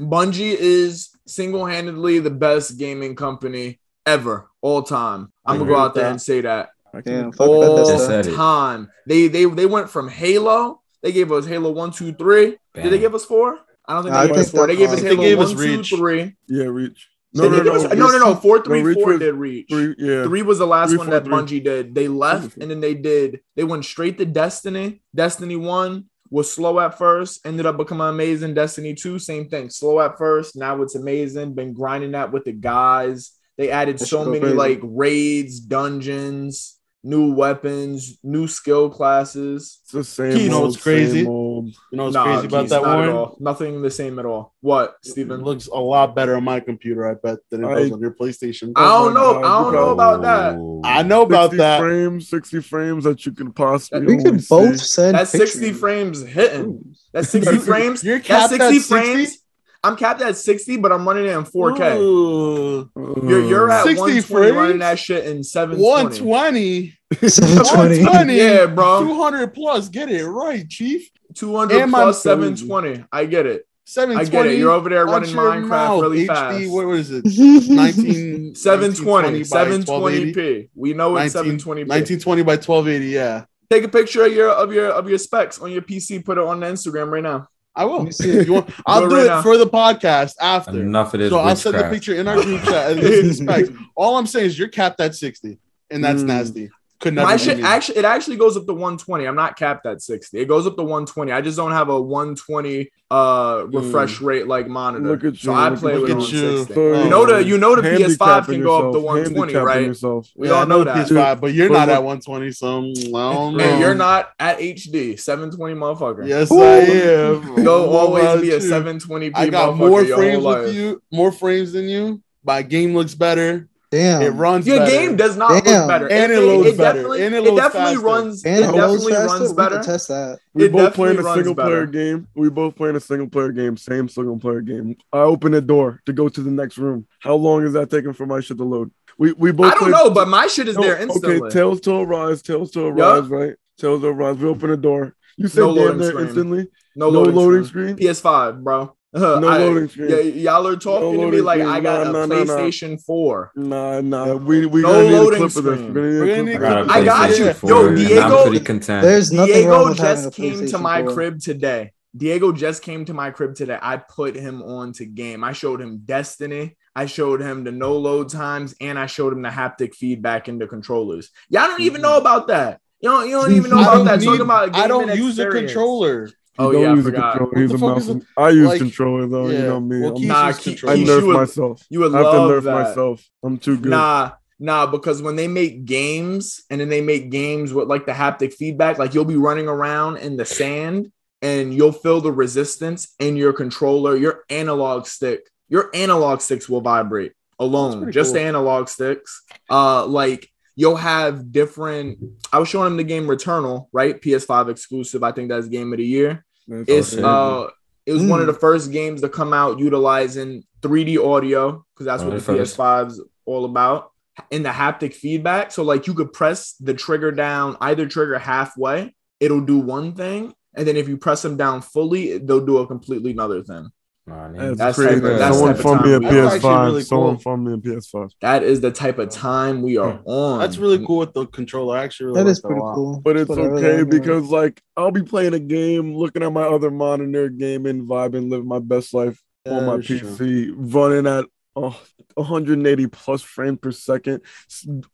Bungie is single-handedly the best gaming company ever, all time. I'm gonna go out there that. and say that I Damn, all Just Bethesda. said it. time. They they they went from Halo. They gave us Halo one, two, three. Did they give us four? I don't think I they gave us four. They gave us Halo they gave one, us two, three. Yeah, Reach. They No, no, no, us- no, no, no. Four, three, Reach four was- did Reach. Three, yeah. Three was the last Three, one four, that three. Bungie did. They left and then they did. They went straight to Destiny. Destiny one was slow at first, ended up becoming amazing. Destiny two, same thing, slow at first. Now it's amazing. Been grinding that with the guys. They added That so many crazy. like raids, dungeons, new weapons, new skill classes. It's the same. You know old, what's crazy? same old. You know what's Nah, crazy about Keith, that not at one? all. Nothing the same at all. What, It Steven? looks a lot better on my computer, I bet, than it I- does on your PlayStation. I Oh don't know. I don't know about that. I know about 60 that. frames, 60 frames that you can possibly We can both see. send That's 60 frames hitting. That's 60 frames. You're That's 60 at 60? frames. I'm capped at 60, but I'm running it in 4K. Ooh. You're, you're at 60 120 frames? running that shit in 720. 120. 720. 120. Yeah, bro. 200 plus. Get it right, Chief. 200 And my- plus 720. I get it. 720. I get it. You're over there running Minecraft mouth. really HD, fast. What, was it? 19, 720, 720 720p. We know it's 19 720p. 1920 by 1280. Yeah, Take a picture of your of your of your specs on your PC. Put it on Instagram right now. I will. Let me see. You want, I'll Do it right it now. for the podcast after. Enough of this. So I'll send the picture in our group chat. And this is the. All I'm saying is you're capped at 60, and that's Mm. nasty. Could never My shit actually it actually goes up to 120. I'm not capped at 60. It goes up to 120. I just don't have a 120 uh refresh rate like monitor. Look at So you, I look play at with it you. at you. 60. So, You know the you know the PS5 can go up to 120, handicapping right? Yourself. We Yeah, all I know the that. PS5, but you're But not look- at 120, so mm, I don't know. And you're not at HD, 720 motherfucker. Yes, Ooh. I am. You'll What always about be a 720p I got motherfucker more frames with you, more frames than you. My game looks better. It runs Your better. game does not Damn. look better. And it may- loads better. And it it definitely faster. runs. And it it definitely faster. runs We can better. test that. We It both playing a single runs player better. game. We both playing a single player game. Same single player game. I open the door to go to the next room. How long is that taking for my shit to load? We we both. I don't played- know, but my shit is No, there instantly. Okay, Tales of Arise, Tales to Yup. Arise, right? Tales of Arise. We open the door. You said No damn loading there screen. instantly. no, No loading, loading screen. screen. PS5, bro. Uh, No I- loading screen. Yeah, y'all are talking to me like screen. I got Nah, a nah, nah, nah. PlayStation 4. Nah, nah. We we No gonna need a loading clip of this. screen. We're gonna need We're a gonna clip I got a this. PlayStation you. 4, Yo, and Diego- I'm pretty content. There's nothing Diego wrong with just came to my 4. crib today. Diego just came to my crib today. I put him on to game. I showed him Destiny. I showed him the no load times, and I showed him the haptic feedback in the controllers. Y'all don't even know about that. You don't. You don't even know about don't, that. need- Talking about I don't gaming use a controller. Oh yeah, I don't use a forgot. controller. He's What a mouse. is and- I use Like- controller though. You know me. Well, I'm- Keith Nah, uses Keith- controller. I Keith, nerf you would- myself. You would I have to nerf that. myself. I'm too good. Nah, nah, because when they make games and then they make games with like the haptic feedback, like you'll be running around in the sand and you'll feel the resistance in your controller, your analog stick, your analog sticks will vibrate alone, just cool. the analog sticks. Uh, like you'll have different. I was showing him the game Returnal, right? PS5 exclusive. I think that's game of the year. That's It's okay. uh it was Mm. one of the first games to come out utilizing 3D audio because that's Oh, what the the first. PS5's all about. In the haptic feedback. So like you could press the trigger down, either trigger halfway, it'll do one thing. And then if you press them down fully, they'll do a completely another thing. Nah, That's, That's crazy. type of- that's Someone type of from me a we are. That's actually PS5. really Someone cool. from me a PS5. That is the type of time we are on. That's really cool with the controller. I actually really That like is pretty cool. But it's That's what I really okay like. because like I'll be playing a game, looking at my other monitor, gaming, vibing, living my best life on my that's true. PC, running at oh, 180 plus frame per second.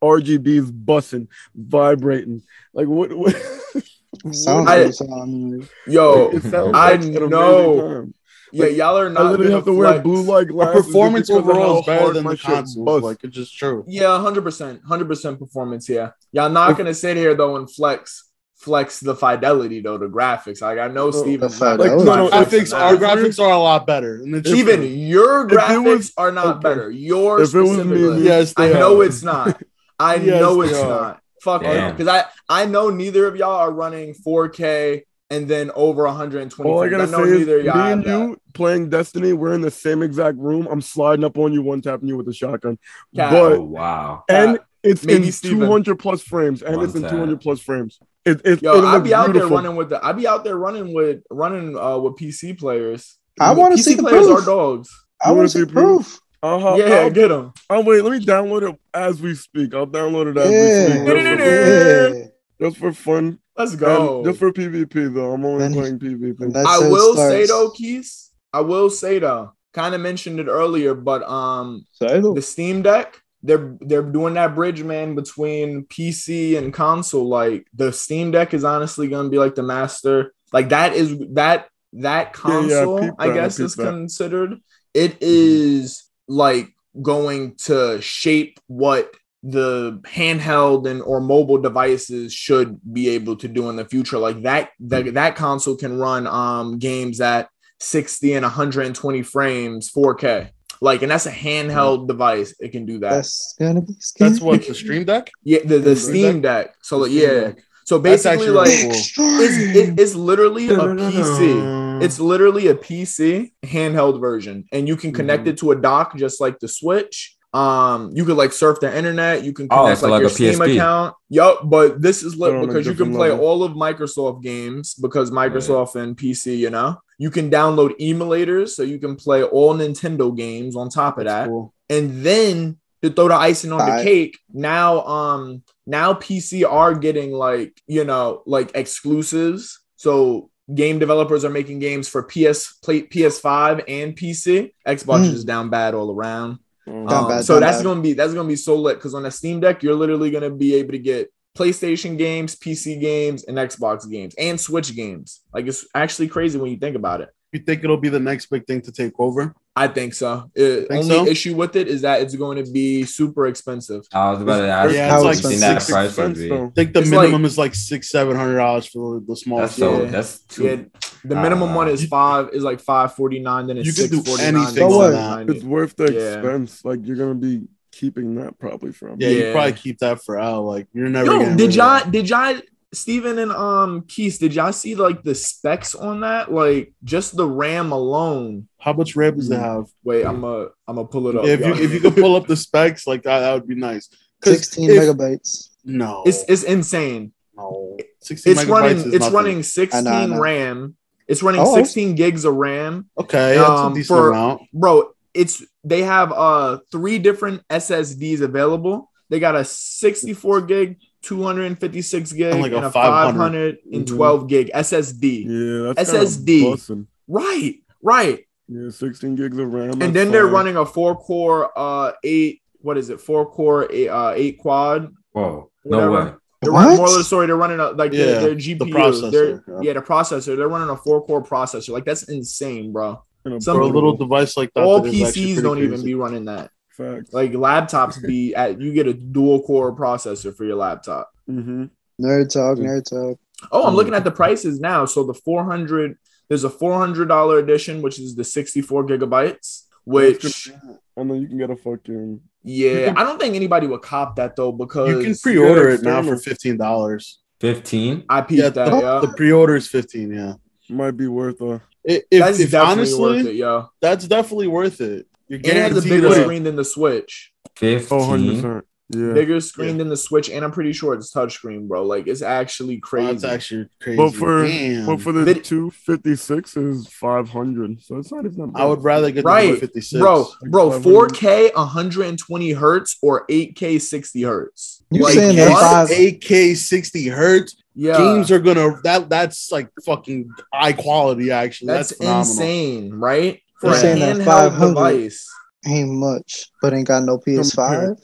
RGBs bussing, vibrating. Like what? what Sounds I- good. sound- Yo, it sounds I like an know. Time. yeah, y'all are not. I not literally gonna have to wear flex. blue light The glasses. performance overall is better than the shit consoles. Like it's just true. Yeah, hundred percent, hundred percent performance. Yeah, y'all not gonna sit here though and flex flex the fidelity though, the graphics. Like I know The Steven's fidelity. Like, no, no, flexing Graphics, our graphics are a lot better. And even your graphics was- are not okay. better. Your If it was me, specifically. yes, I they know it's not. I Yes, know it's not. Fuck Damn. because I I know neither of y'all are running 4K and then over 120. All I frames. gotta know say is, neither of me y'all and that. you playing Destiny, we're in the same exact room. I'm sliding up on you, one tapping you with a shotgun. Cat. But Oh wow. and it's maybe in Steven. 200 plus frames, and One it's in tap. 200 plus frames. It, it, Yo, it I'd be out there running with the. I'd be out there running with running uh with PC players. I wanna see the players proof. are dogs. I wanna see see proof. Uh-huh. yeah, I'll, get them. I'll wait. Let me download it as we speak. I'll download it as Yeah. we speak. Yeah. Just for fun. Let's And go. just for PvP though. I'm only Then- playing PvP. I how it will say though, Keys. I will say though. Kind of mentioned it earlier, but um, Title. the Steam Deck, they're they're doing that bridge, man, between PC and console. Like the Steam Deck is honestly gonna be like the master. Like that is that that Yeah, yeah, I console, I guess, is that. considered. It is like going to shape what the handheld and or mobile devices should be able to do in the future like that that, that console can run um games at 60 and 120 frames 4k like and that's a handheld device it can do that That's gonna be scary. That's what the Stream Deck. yeah the, the Steam steam deck so like, yeah Deck. so basically like cool. it's, it- it's literally a pc it's literally a PC handheld version, and you can connect Mm-hmm. it to a dock just like the Switch. Um, you could like surf the internet. You can Oh, connect so like, like your a Steam PSP. account. Yup, but this is lit But on a because you can different play level. all of Microsoft games because Microsoft and PC. You know, you can download emulators, so you can play all Nintendo games on top of That's that cool. and then to throw the icing on the Fire. cake now um now pc are getting like you know like exclusives so game developers are making games for ps play ps5 and pc xbox Mm. is down bad all around Um, Um, bad, so that's bad. gonna be that's gonna be so lit because on a steam deck you're literally gonna be able to get playstation games pc games and xbox games and switch games like it's actually crazy when you think about it You think it'll be the next big thing to take over? I think so. The Think only so? issue with it is that it's going to be super expensive. I was about to ask. Yeah, you it's what like you that six price would be. I think the It's minimum like- is like six, seven hundred dollars for the small. That's so. Yeah. That's too. Yeah, the minimum don't one is five is like five forty nine. Then it's You can six do anything on that. It's worth the Yeah. expense. Like you're gonna be keeping that probably from. Yeah, you Yeah. probably keep that for Al. Like you're never. Yo, getting did y'all that. did y'all Steven and um Keith, did y'all see like the specs on that? Like just the RAM alone. How much RAM does it Mm. have? Wait, I'm a I'm gonna pull it up. Yeah, if you y'all. if you could pull up the specs, like that, that would be nice. 16 if- megabytes. No, it's it's insane. no. 16 It's megabytes running is it's nothing. running 16 I know. RAM. It's running Oh. 16 gigs of RAM. Okay, that's um, a decent for- amount. bro it's they have uh three different ssds available they got a 64 gig 256 gig And and, like a a 500. 512 gig ssd Yeah, that's SSD. right right Yeah, 16 gigs of RAM. and that's then they're fine. running a four core uh eight what is it four core eight, uh eight quad Whoa. No Whatever. way. They're What? running more of the story they're running a, like Yeah, their, their gpu processor, they're, yeah. yeah. the processor they're running a four core processor like that's insane bro And a some For a little device like that, all that is actually pcs don't even be running that fact. Like laptops be at you get a dual core processor for your laptop. hmm Nerd talk, nerd talk. Oh, I'm Mm. looking at the prices now. So the 400 there's a $400 edition which is the 64 gigabytes, which And then you can get a fucking. Yeah, can- I don't think anybody would cop that though because You can pre-order it now for fifteen dollars. Fifteen. I peeped Yeah, that, the, yeah. the pre-order is fifteen. Yeah, Might be worth it. if, That's if definitely honestly, worth it, yo. that's definitely worth it. You're And it has a bigger screen than the Switch. Fifteen. Oh, 100%. Yeah. Bigger screen Yeah. than the Switch, and I'm pretty sure it's touchscreen, bro. Like it's actually Oh, crazy. That's actually crazy. But for Damn. but for the Vid- 256 is 500. So it's not even that bad. I would rather get the Right, 56. bro, bro, 4K 120 hertz or 8K 60 hertz. You Like, saying that 8K 60 hertz Yeah, games are gonna that that's like fucking high quality actually. that's, That's, insane, right? For You're a saying that handheld 500. device. Ain't much, but ain't got no PS5.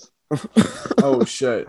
Oh shit.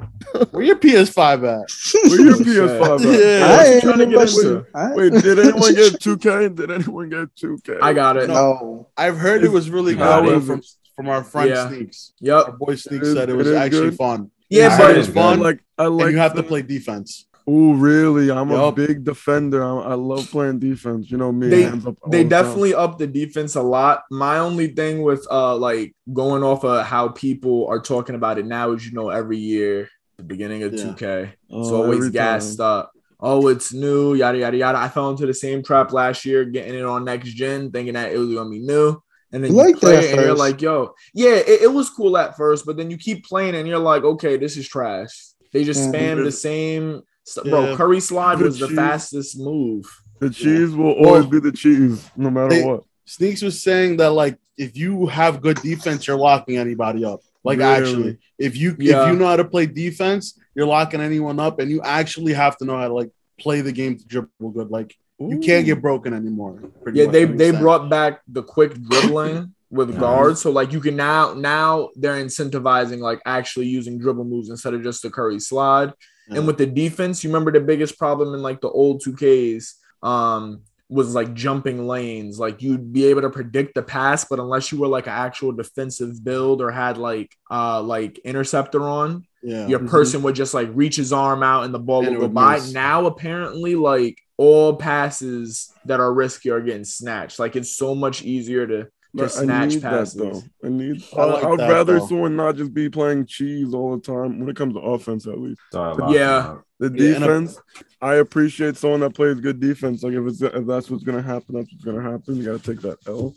Where your PS5 at? Where your Oh. PS5 at? Yeah. I ain't trying to get much- into? I- Wait, did anyone get 2K? Did anyone get 2K? I got it. No. I've heard it was really good How from from our friend Yeah. Sneaks. Yep. Our boy Sneaks said it it was is actually good. fun. Yeah, I but it's it's fun, like. I like. and you have to play defense. Oh, really? I'm a big defender. I, I love playing defense. You know me. They- they time. definitely up the defense a lot. My only thing with uh like going off of how people are talking about it now is you know every year the beginning of Yeah. 2K it's Oh, always every gassed time. up. Oh, it's new, yada yada yada. I fell into the same trap last year, getting it on next gen, thinking that it was gonna be new. And then You liked play it and you're like, yo, yeah, it, it was cool at first, but then you keep playing and you're like, okay, this is trash. They just spam the same stuff. Bro, Curry slide The was the cheese. fastest move. The cheese will Well, always be the cheese, no matter they- what. Sneaks was saying that like if you have good defense, you're locking anybody up. Like Really? actually, if you Yeah. if you know how to play defense, you're locking anyone up, and you actually have to know how to like play the game to dribble good. Like you can't get broken anymore. Yeah, they they saying. brought back the quick dribbling with guards, so like you can now now they're incentivizing like actually using dribble moves instead of just the Curry slide. Yeah. And with the defense, you remember the biggest problem in like the old 2Ks um was like jumping lanes. Like you'd be able to predict the pass, but unless you were like an actual defensive build or had like uh like interceptor on, yeah. your Mhm. person would just like reach his arm out and the ball And would go by. miss. Now apparently like all passes that are risky are getting snatched. Like it's so much easier to But just snatch passes. That, though. I need. I like I, would that, rather though. someone not just be playing cheese all the time when it comes to offense, at least. Start Yeah. up. The Yeah, and defense, I appreciate someone that plays good defense. Like if it's if that's what's gonna happen, that's what's gonna happen. You gotta take that L.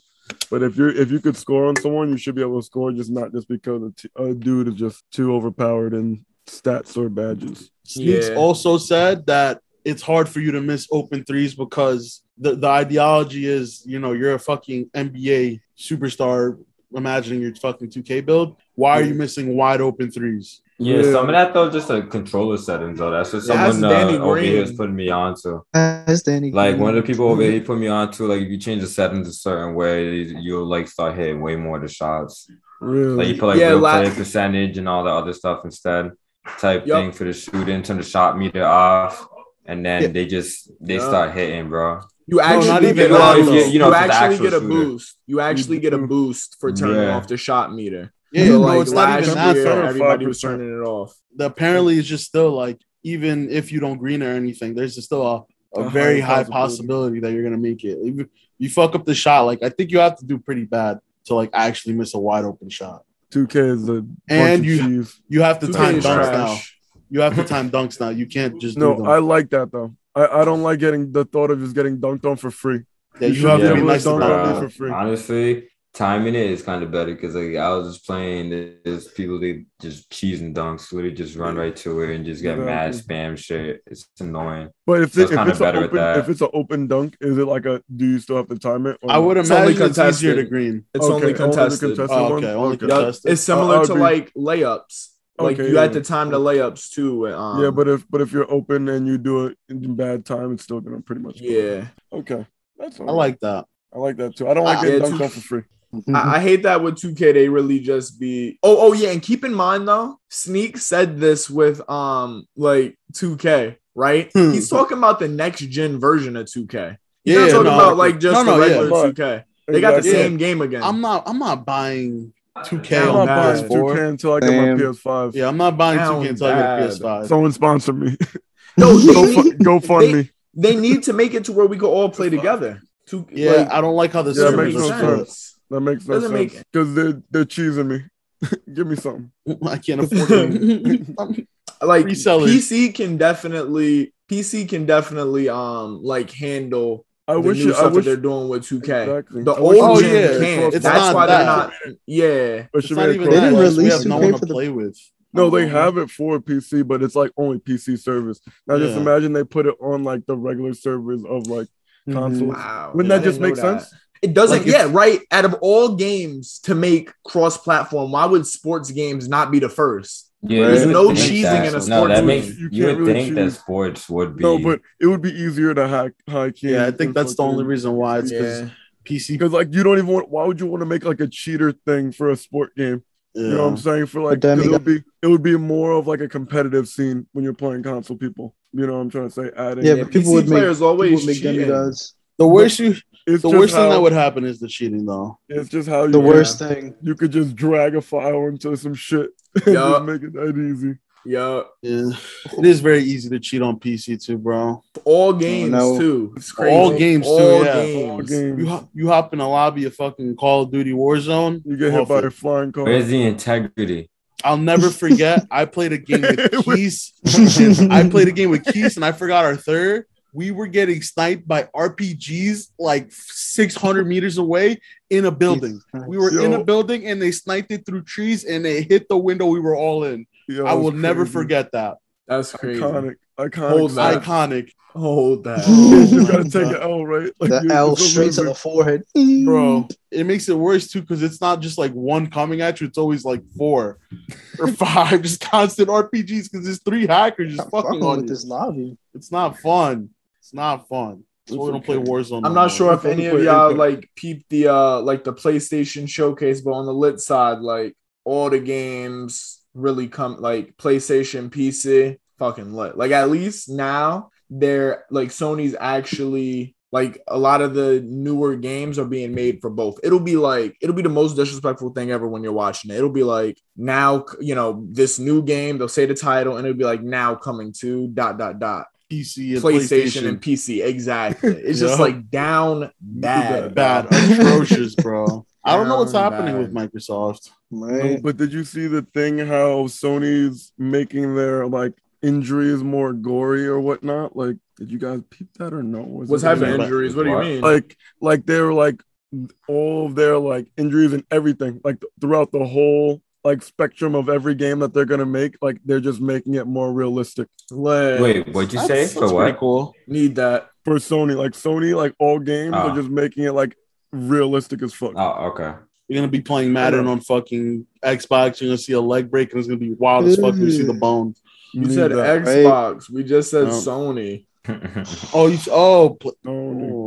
But if you're if you could score on someone, you should be able to score, just not just because a, t- a dude is just too overpowered in stats or badges. Sneaks Yeah. also said that it's hard for you to miss open threes because the, the ideology is, you know, you're a fucking NBA superstar imagining your fucking 2K build. Why are you missing wide open threes? Yeah, Yeah. some of that though, just the controller settings though. That's what Yeah, someone that's uh, over here Green. is putting me on to. That's Danny. Like Green. one of the people over here put me on to, like if you change the settings a certain way, you'll like start hitting way more of the shots. Really? Like Really, you put like Yeah, real la- play percentage and all the other stuff instead. Type Yup. thing for the shooting, turn the shot meter off, and then Yeah. they just they Yeah. start hitting, bro. You actually not get, a boost. you, You know, for the actually get a shooter. boost. You actually get a mm-hmm. boost for turning Yeah. off the shot meter. Yeah, So, no, like it's not even that year, everybody was turning it off. The, apparently, it's just still like, even if you don't green or anything, there's just still a, a, A very high high possibility. possibility that you're going to make it. If you fuck up the shot, like, I think you have to do pretty bad to like actually miss a wide open shot. 2K is a And of you- cheese. You have to time dunks trash. now. You have to time dunks now. You can't just do No, them. I like that though. I, I don't like getting the thought of just getting dunked on for free. yeah, you you should have be to be able nice to dunk dunk. on me for free. honestly, timing it is kind of better because like I was just playing. There's people they just cheese and dunks, literally just run right to it and just get mad spam shit. It's annoying. But if, So it, it's if kinda it's better at open that. if it's an open dunk, is it like a do you still have to time it? or I would not? It's only imagine it's easier to green. It's Okay, only the contested. contested Oh, one? okay, only Okay. Yup. contested. It's similar I'll to like layups. Like Okay, you had yeah. to time the layups too. Um, yeah, but if but if you're open and you do it in bad time, it's still gonna pretty much. go. yeah, Okay. That's all I like that. I like that too. I don't like Ah, getting yeah, dunked on for free. I, I hate that with 2K. They really just be. Oh, oh yeah, and keep in mind though, Sneak said this with um like 2K, right? Hmm. He's talking about the next gen version of 2K. He's Yeah, not talking no, about like just no, no, the yeah, regular but- 2K. They got the Exactly. same game again. I'm not. I'm not buying 2K Down I'm on not buying bad. 2K until I get my PS5. Yeah, I'm not buying Down 2K until I get a. PS5. Someone sponsor me. no, they go, go fund they- me. they need to make it to where we can all play together. To, yeah, like, I don't like how the Yeah, that makes no split. sense. That makes no Doesn't make- sense because they're they're cheesing me. Give me something. I can't afford it. like Resellers. PC can definitely PC can definitely um like handle I the wish new it, I stuff that wish they're doing with 2K. Exactly. The I old Oh, gen yeah, can't. it's That's not why that. they're not. Yeah, But It's should not even They didn't like, we release have no one for to the- play with. No, they have it for PC, but it's like only PC service. Now just imagine they put it on like the regular servers of like mm-hmm. consoles. wow. Wouldn't I that just make that. sense? It doesn't. Like, yeah, if- right. Out of all games to make cross-platform, why would sports games not be the first? Yeah, There's no think cheesing that. in a No, sports that game. makes You you, can't would really think that sports would be. No, but it would be easier to hack hike. Yeah, I think that's the only reason why. It's because Yeah, PC. Because like you don't even want. Why would you want to make like a cheater thing for a sport game? You know what I'm saying? For like, then 'cause it would be it would be more of like a competitive scene when you're playing console people. You know what I'm trying to say? Adding, Yeah, Yeah, but people PC would make players always would make cheating. demigods. The worst you, it's the worst how, thing that would happen is the cheating, though. It's just how you The can- worst thing. You could just drag a file into some shit and Yeah. just make it that easy. Yeah, Yeah, it is very easy to cheat on PC too, bro. all games no. too. It's crazy. All games, too, All yeah. games. All games. You hop, you hop in a lobby of fucking Call of Duty Warzone. You get hit by it. a flying car. Where's the integrity? I'll never forget. I played a game with Keys. I played a game with Keys, and I forgot our third. We were getting sniped by RPGs like 600 meters away in a building. We were in a building, and they sniped it through trees, and they hit the window we were all in. Yo, I will it's never forget that. That's crazy. Iconic. Iconic. Hold that. Iconic, Hold that. you gotta take an L, right? Like, The L straight to the forehead. bro. It makes it worse too because it's not just like one coming at you; it's always like four or five, just constant RPGs because there's three hackers just I'm fucking fucking on with you. this lobby. It's not fun. It's not fun. That's we don't play. Warzone. I'm no not more. sure if any of y'all Apex. like peeped the uh like the PlayStation showcase, but on the lit side, like all the games really come like PlayStation, PC, fucking lit. Like at least now they're like Sony's actually like a lot of the newer games are being made for both. It'll be like it'll be the most disrespectful thing ever when you're watching it. It'll be like now you know this new game. They'll say the title and it'll be like now coming to dot dot dot. PC and PlayStation, PlayStation. and PC. Exactly. It's just like down bad. bad, bro. atrocious, bro. I don't know what's Down happening with bad. Microsoft. No, but did you see the thing how Sony's making their like injuries more gory or whatnot? Like, did you guys peep that or no? Was What it- type of Like- injuries? What do you mean? like like they were like all of their like injuries and everything like throughout the whole like spectrum of every game that they're gonna make like they're just making it more realistic Like, Wait, what'd you say? That's- For what? Cool. need that. for sony like sony like all games are oh. just making it like realistic as fuck Oh, okay. You're gonna be playing Madden on fucking Xbox. You're gonna see a leg break, and it's gonna be wild as fuck. You see the mm. bone. You Need said that. Xbox. We just said No. Sony. Oh, you oh, pl- Sony. oh.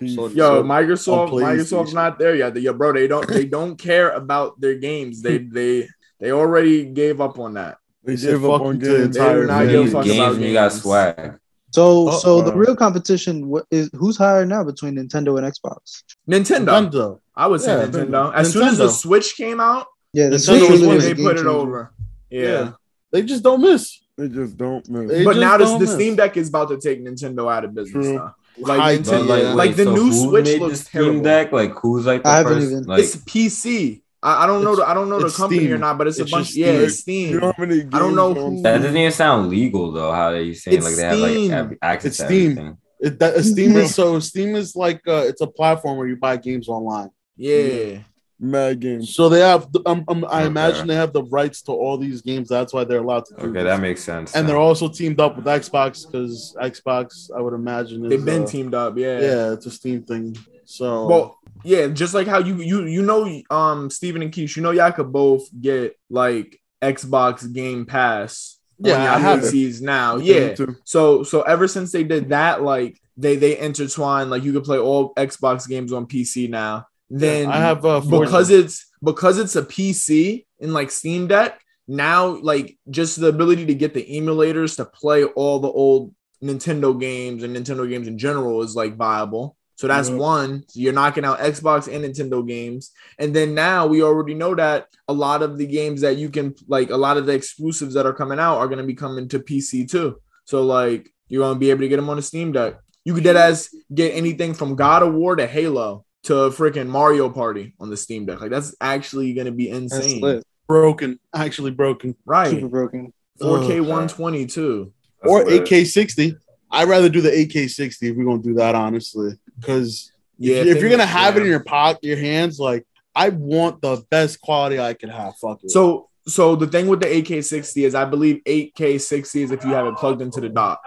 Peace. So- Yo, so- Microsoft. on Microsoft's PlayStation. not there yet. Yo, bro, they don't. They don't care about their games. They they they already gave up on that. they said gave up on you to the games entire You I need give a fuck games about when you got swag. So, Oh, so the real competition is who's higher now between Nintendo and Xbox? Nintendo. Nintendo. I would say Yeah, Nintendo. As soon as the Switch came out, Yeah, the Nintendo Switch was when they game put it changer. over. Yeah. Yeah. They just don't miss. they just don't miss They But now this the. Steam Deck is about to take Nintendo out of business. True. Now. Like High Nintendo- like, Yeah. wait, Like, the so new who Switch made looks the Steam terrible. Deck? Like who's like the I haven't first? even- Like, it's PC. I, I don't know. The, I don't know the company Steam. or not, but it's a bunch. just Yeah, Steam. it's Steam. you know how I don't know who- that doesn't even sound legal though. How they saying It's like they have like Steam. access It's to Steam. everything. It, that, Steam is so Steam is like uh, it's a platform where you buy games online. Yeah. Mad games So they have, um, um, I Okay. imagine they have the rights to all these games. That's why they're allowed to. Do Okay, this. that makes sense. and then. they're also teamed up with Xbox because Xbox, I would imagine, is, They've been uh, teamed up. Yeah. Yeah, it's a Steam thing. So Well, yeah, just like how you you you know um Stephen and Keish, you know y'all could both get like Xbox Game Pass Yeah, on I y'all have it. PCs now. Me Yeah. So so ever since they did that, like they they intertwine, like you could play all Xbox games on PC now. Then I have uh, because it's because it's a PC in like Steam Deck, now like just the ability to get the emulators to play all the old Nintendo games and Nintendo games in general is like viable. So that's Yeah. one. So you're knocking out Xbox and Nintendo games. And then now we already know that a lot of the games that you can like a lot of the exclusives that are coming out are going to be coming to PC too. So like you're going to be able to get them on the Steam Deck. You could dead as get anything from God of War to Halo to freaking Mario Party on the Steam Deck. Like that's actually going to be insane. broken, actually broken, Right. Super broken. 4K Ugh. 120 too. Or 8K 60. I'd rather do the 8K 60 if we're gonna do that, honestly, because Yeah, if, you're gonna have it in your pocket, your hands, like I want the best quality I can have. Fuck it. So so the thing with the 8K 60 is I believe 8K60 is if you have it plugged into the dock.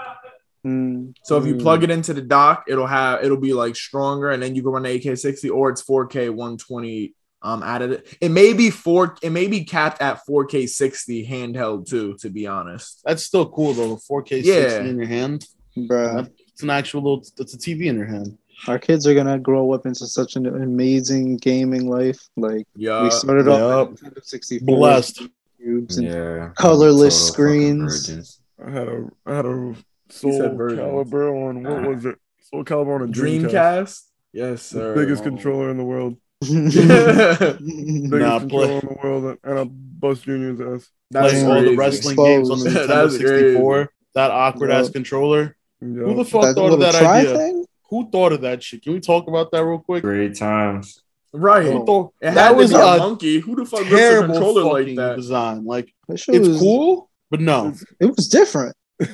Mm. So if you Mm. plug it into the dock, it'll have it'll be like stronger, and then you can run the 8K60, or it's 4K 120 um added. It It may be four. It may be capped at 4K 60 handheld too. To be honest, that's still cool though. 4K Yeah. 60 in your hand. Bruh. It's an actual little. It's a TV in your hand. our kids are gonna grow up into such an amazing gaming life. Like Yeah. we started yeah. off with Nintendo 64 Blessed. cubes and Yeah. colorless Total screens. I had a I had a said Soul virgins. Calibur on what ah. was it? Soul Calibur on a Dreamcast. Dreamcast. Yes, The sir. biggest Oh. controller in the world. That's Biggest Nah, controller play- in the world, and I bust Junior's ass. Playing all the crazy. wrestling games on the Nintendo That's 64. That awkward ass controller. Yeah. Who the fuck that thought of that idea? thing? Who thought of that shit? Can we talk about that real quick? Great times. Right. Who oh. thought that was a a monkey. Who the fuck rips a controller like that? design? Like it's was- cool, but no. It was different.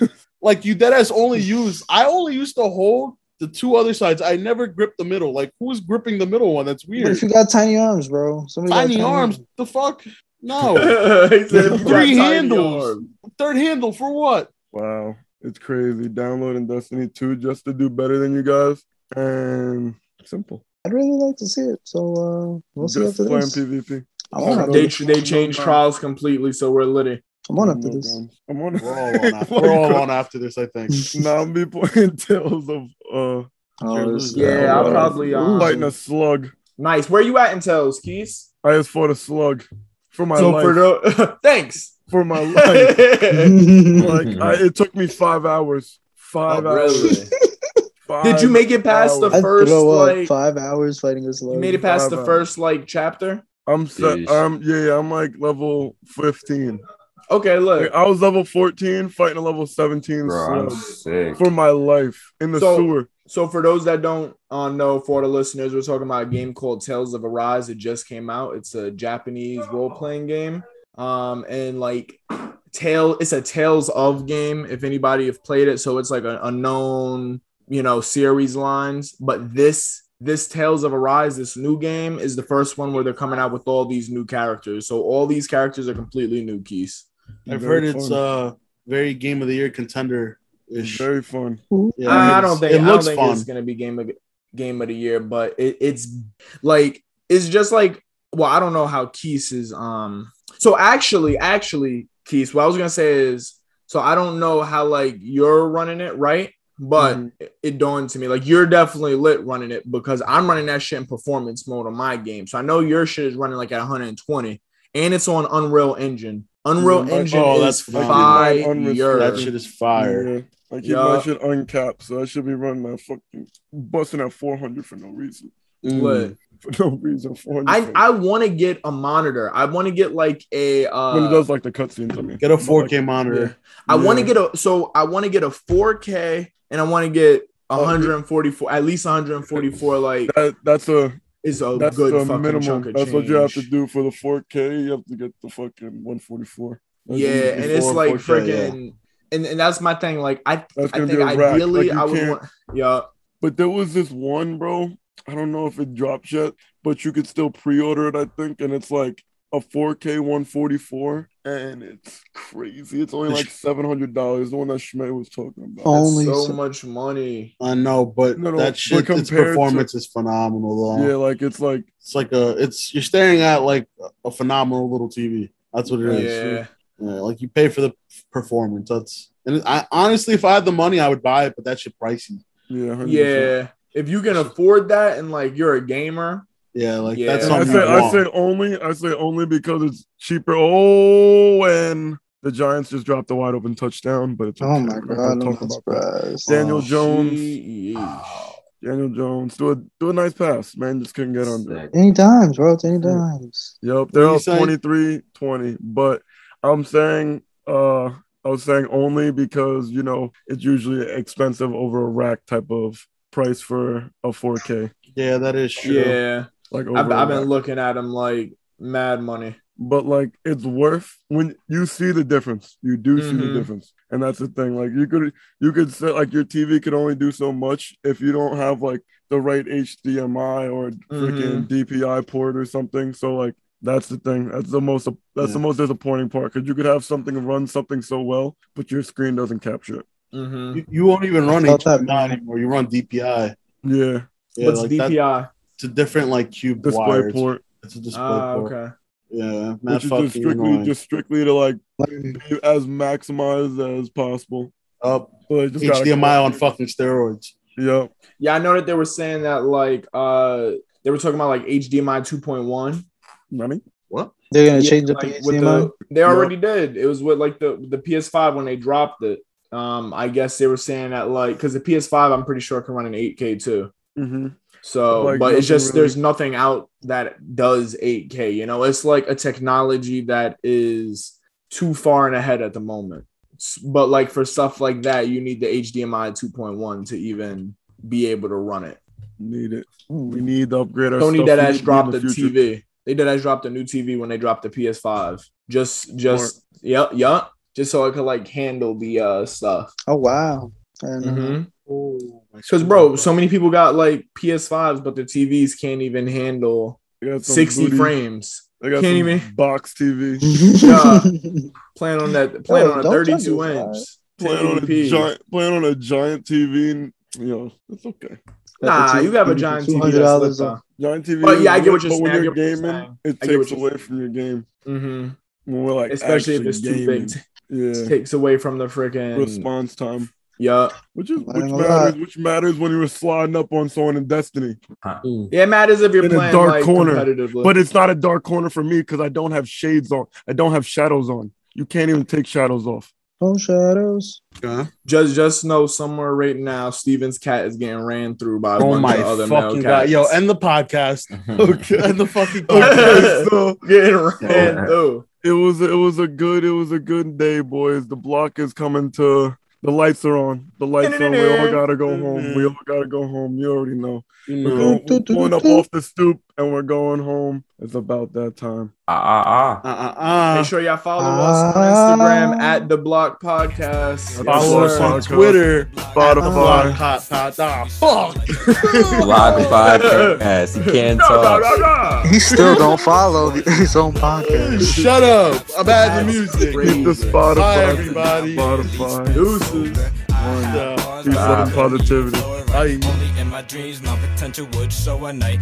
Like you dead ass only use. I only used to hold the two other sides. I never gripped the middle. Like who's gripping the middle one? That's What weird. if you got tiny arms, bro? Somebody got Tiny arms. The fuck? No. He said, "You Three handles. arms." Third handle for what? Wow, it's crazy. Downloading Destiny 2 just to do better than you guys, and simple. I'd really like to see it. So uh, we'll see after playing this. PvP. I'm on after They they changed trials completely, so we're litty. I'm on after this. guns. I'm on. We're all on after, we're all on after this, I think. Now I'm be playing Tales of uh Oh, this- Yeah, I'll uh, probably, um, fighting a slug. Nice. Where are you at in Tales, Keys? I just fought a slug for my so life. for the thanks. for my life. like I, it took me five hours. Five Oh, hours. really? Five Did you make it past the hours. I'd first throw up like? five hours fighting a slug. You made it past Five the hours. first like chapter. I'm set. Jeez. Um, yeah, yeah, I'm like level 15. Okay, look. I was level 14 fighting a level 17 Bro, I'm sick. for my life in the So- sewer. So for those that don't uh, know, for the listeners, we're talking about a game called Tales of Arise. It just came out. It's a Japanese role playing game. Um, and like Tale, it's a Tales of game. If anybody have played it, so it's like a, a known, you know, series lines. But this this Tales of Arise, this new game, is the first one where they're coming out with all these new characters. So all these characters are completely new keys. I've Very heard it's fun. uh very game of the year contender It's very fun. Yeah, I it's- don't think it I looks don't think fun. it's gonna be game of game of the year, but it, it's like it's just like well, I don't know how Keys is um so actually actually Keys, what I was gonna say is so I don't know how like you're running it, right? But Mm-hmm. it, it dawned to me like you're definitely lit running it because I'm running that shit in performance mode on my game. So I know your shit is running like at 120 and it's on Unreal Engine. Unreal Yeah, my- Engine oh, that's phenomenal. fire. that shit is fire. Yeah. I keep Yeah. my shit uncapped, so I should be running that fucking busting at 400 for no reason. Lit. For no reason. 400 I for- I want to get a monitor. I want to get like a uh when it does like the cutscenes, I mean. Get a 4K like, monitor. I want to get a so I want to get a 4K and I want to get Oh, 144 at least 144 like That, that's a is a that's good fucking minimum. chunk of That's what you have to do for the 4K. You have to get the fucking 144. That's Yeah, and it's like 4K. freaking and, and that's my thing like I That's I think be a rack. ideally Like, I would want yeah But there was this one, bro. I don't know if it drops yet, but you could still pre-order it, I think, and it's like a 4K 144, and it's crazy. It's only like seven hundred dollars. The one that Schmidt was talking about. That's Only so so- much money. I know, but No, no, that but shit, its compared to- performance is phenomenal. Though. yeah, like it's like It's like a, it's you're staring at like a phenomenal little TV. That's what it is. Yeah. Yeah, like you pay for the performance. That's and I honestly, if I had the money, I would buy it, but that shit pricey. yeah, 100%. Yeah. If you can afford that and like you're a gamer, Yeah, like Yeah. that's And I something say I want. say only I say only because it's cheaper. Oh, and the Giants just dropped a wide open touchdown, but it's Oh okay. my god, I'm talk about that. surprised. Daniel Oh, Jones, Sheesh. Daniel Jones, do a do a nice pass, man. Just couldn't get under. it. Any dimes, bro. It's any dimes. Yep, they're What you up 23 20. But I'm saying uh I was saying only because you know it's usually expensive over a rack type of price for a 4K. Yeah, that is true. Yeah. Like over I've, a I've been looking at him like mad money. but like it's worth when you see the difference. You do see the Mhm. difference. And that's the thing. Like you could you could say like your TV could only do so much if you don't have like the right HDMI or freaking DPI port or something. So like that's the thing. That's the most that's the most disappointing part because you could have something run something so well, but your screen doesn't capture it. Mm-hmm. You, you won't even run Felt that, HDMI anymore. You run DPI. Yeah, Yeah, What's like that- DPI? It's a different like cube display wire. port, It's a display Ah, port. okay. Yeah, which is just strictly annoying. just strictly to like Like, be as maximized as possible. up So they just gotta HDMI on fucking steroids. Yep. Yeah, I know that they were saying that like uh they were talking about like HDMI 2.1. What? They're gonna Yeah, change the like, with HDMI. the- they already did. It was with like the the PS5 when they dropped it. Um, I guess they were saying that like because the PS5 I'm pretty sure can run in 8K too. Mm-hmm. So, Like, but it's just really- there's nothing out that does 8K. You know, it's like a technology that is too far and ahead at the moment. But like for stuff like that, you need the HDMI 2.1 to even be able to run it. Need it. We need to upgrade our Sony stuff. dead We ass need to be dropped in the. TV. They dead ass dropped a new TV when they dropped the PS5. Just, just, yep, yep. Just so it could like handle the uh stuff. Oh wow. I don't know. Mm-hmm. Oh, Because bro, so many people got like PS5s, but the TVs can't even handle They got some 60 booty- frames. They got Can't some even- box TV. Yeah. Playing on that, Plan Yo, on a 32 touch inch. this, Playing on a giant, playing on a giant TV. And, you know, it's okay. Nah, you have a giant TV. That's off. Giant TV. But yeah, I get what you're but when you're get what you're gaming, it I get what takes away saying. from your game. Mm-hmm. When we're like, Especially if actually it's too big, t- Yeah. takes away from the freaking Response time. Yeah. Which is which matters, which matters when you were sliding up on someone in Destiny. Yeah, it matters if you're In a playing dark like corner. But it's not a dark corner for me because I don't have shades on. I don't have shadows on. You can't even take shadows off. No shadows. just just know somewhere right now, Steven's cat is getting ran through by a Oh bunch my of other male fucking cats. god! Yo, end the podcast. Okay. End the fucking podcast. so getting ran Yeah. through. it was it was a good it was a good day, boys. The block is coming to the lights are on. The lights on. We all gotta go home. We mm-hmm. all gotta go home. You already know. We're, going, we're pulling up off the stoop and we're going home. It's about that time. Ah, ah, Uh, uh, uh. Make sure y'all follow us on Instagram at the Block Podcast. Follow us on Podcast. Twitter. Spotify. Hot, hot, hot. Fuck. ah. Rock podcast. You can't No, no, talk. no, no. He still don't follow his own podcast. Shut up. I'm at the music. Hit the Spotify. Bye, everybody. Spotify. Deuces. Yeah. Peace, love, and positivity. Bye. Only in my dreams, my potential would show a night.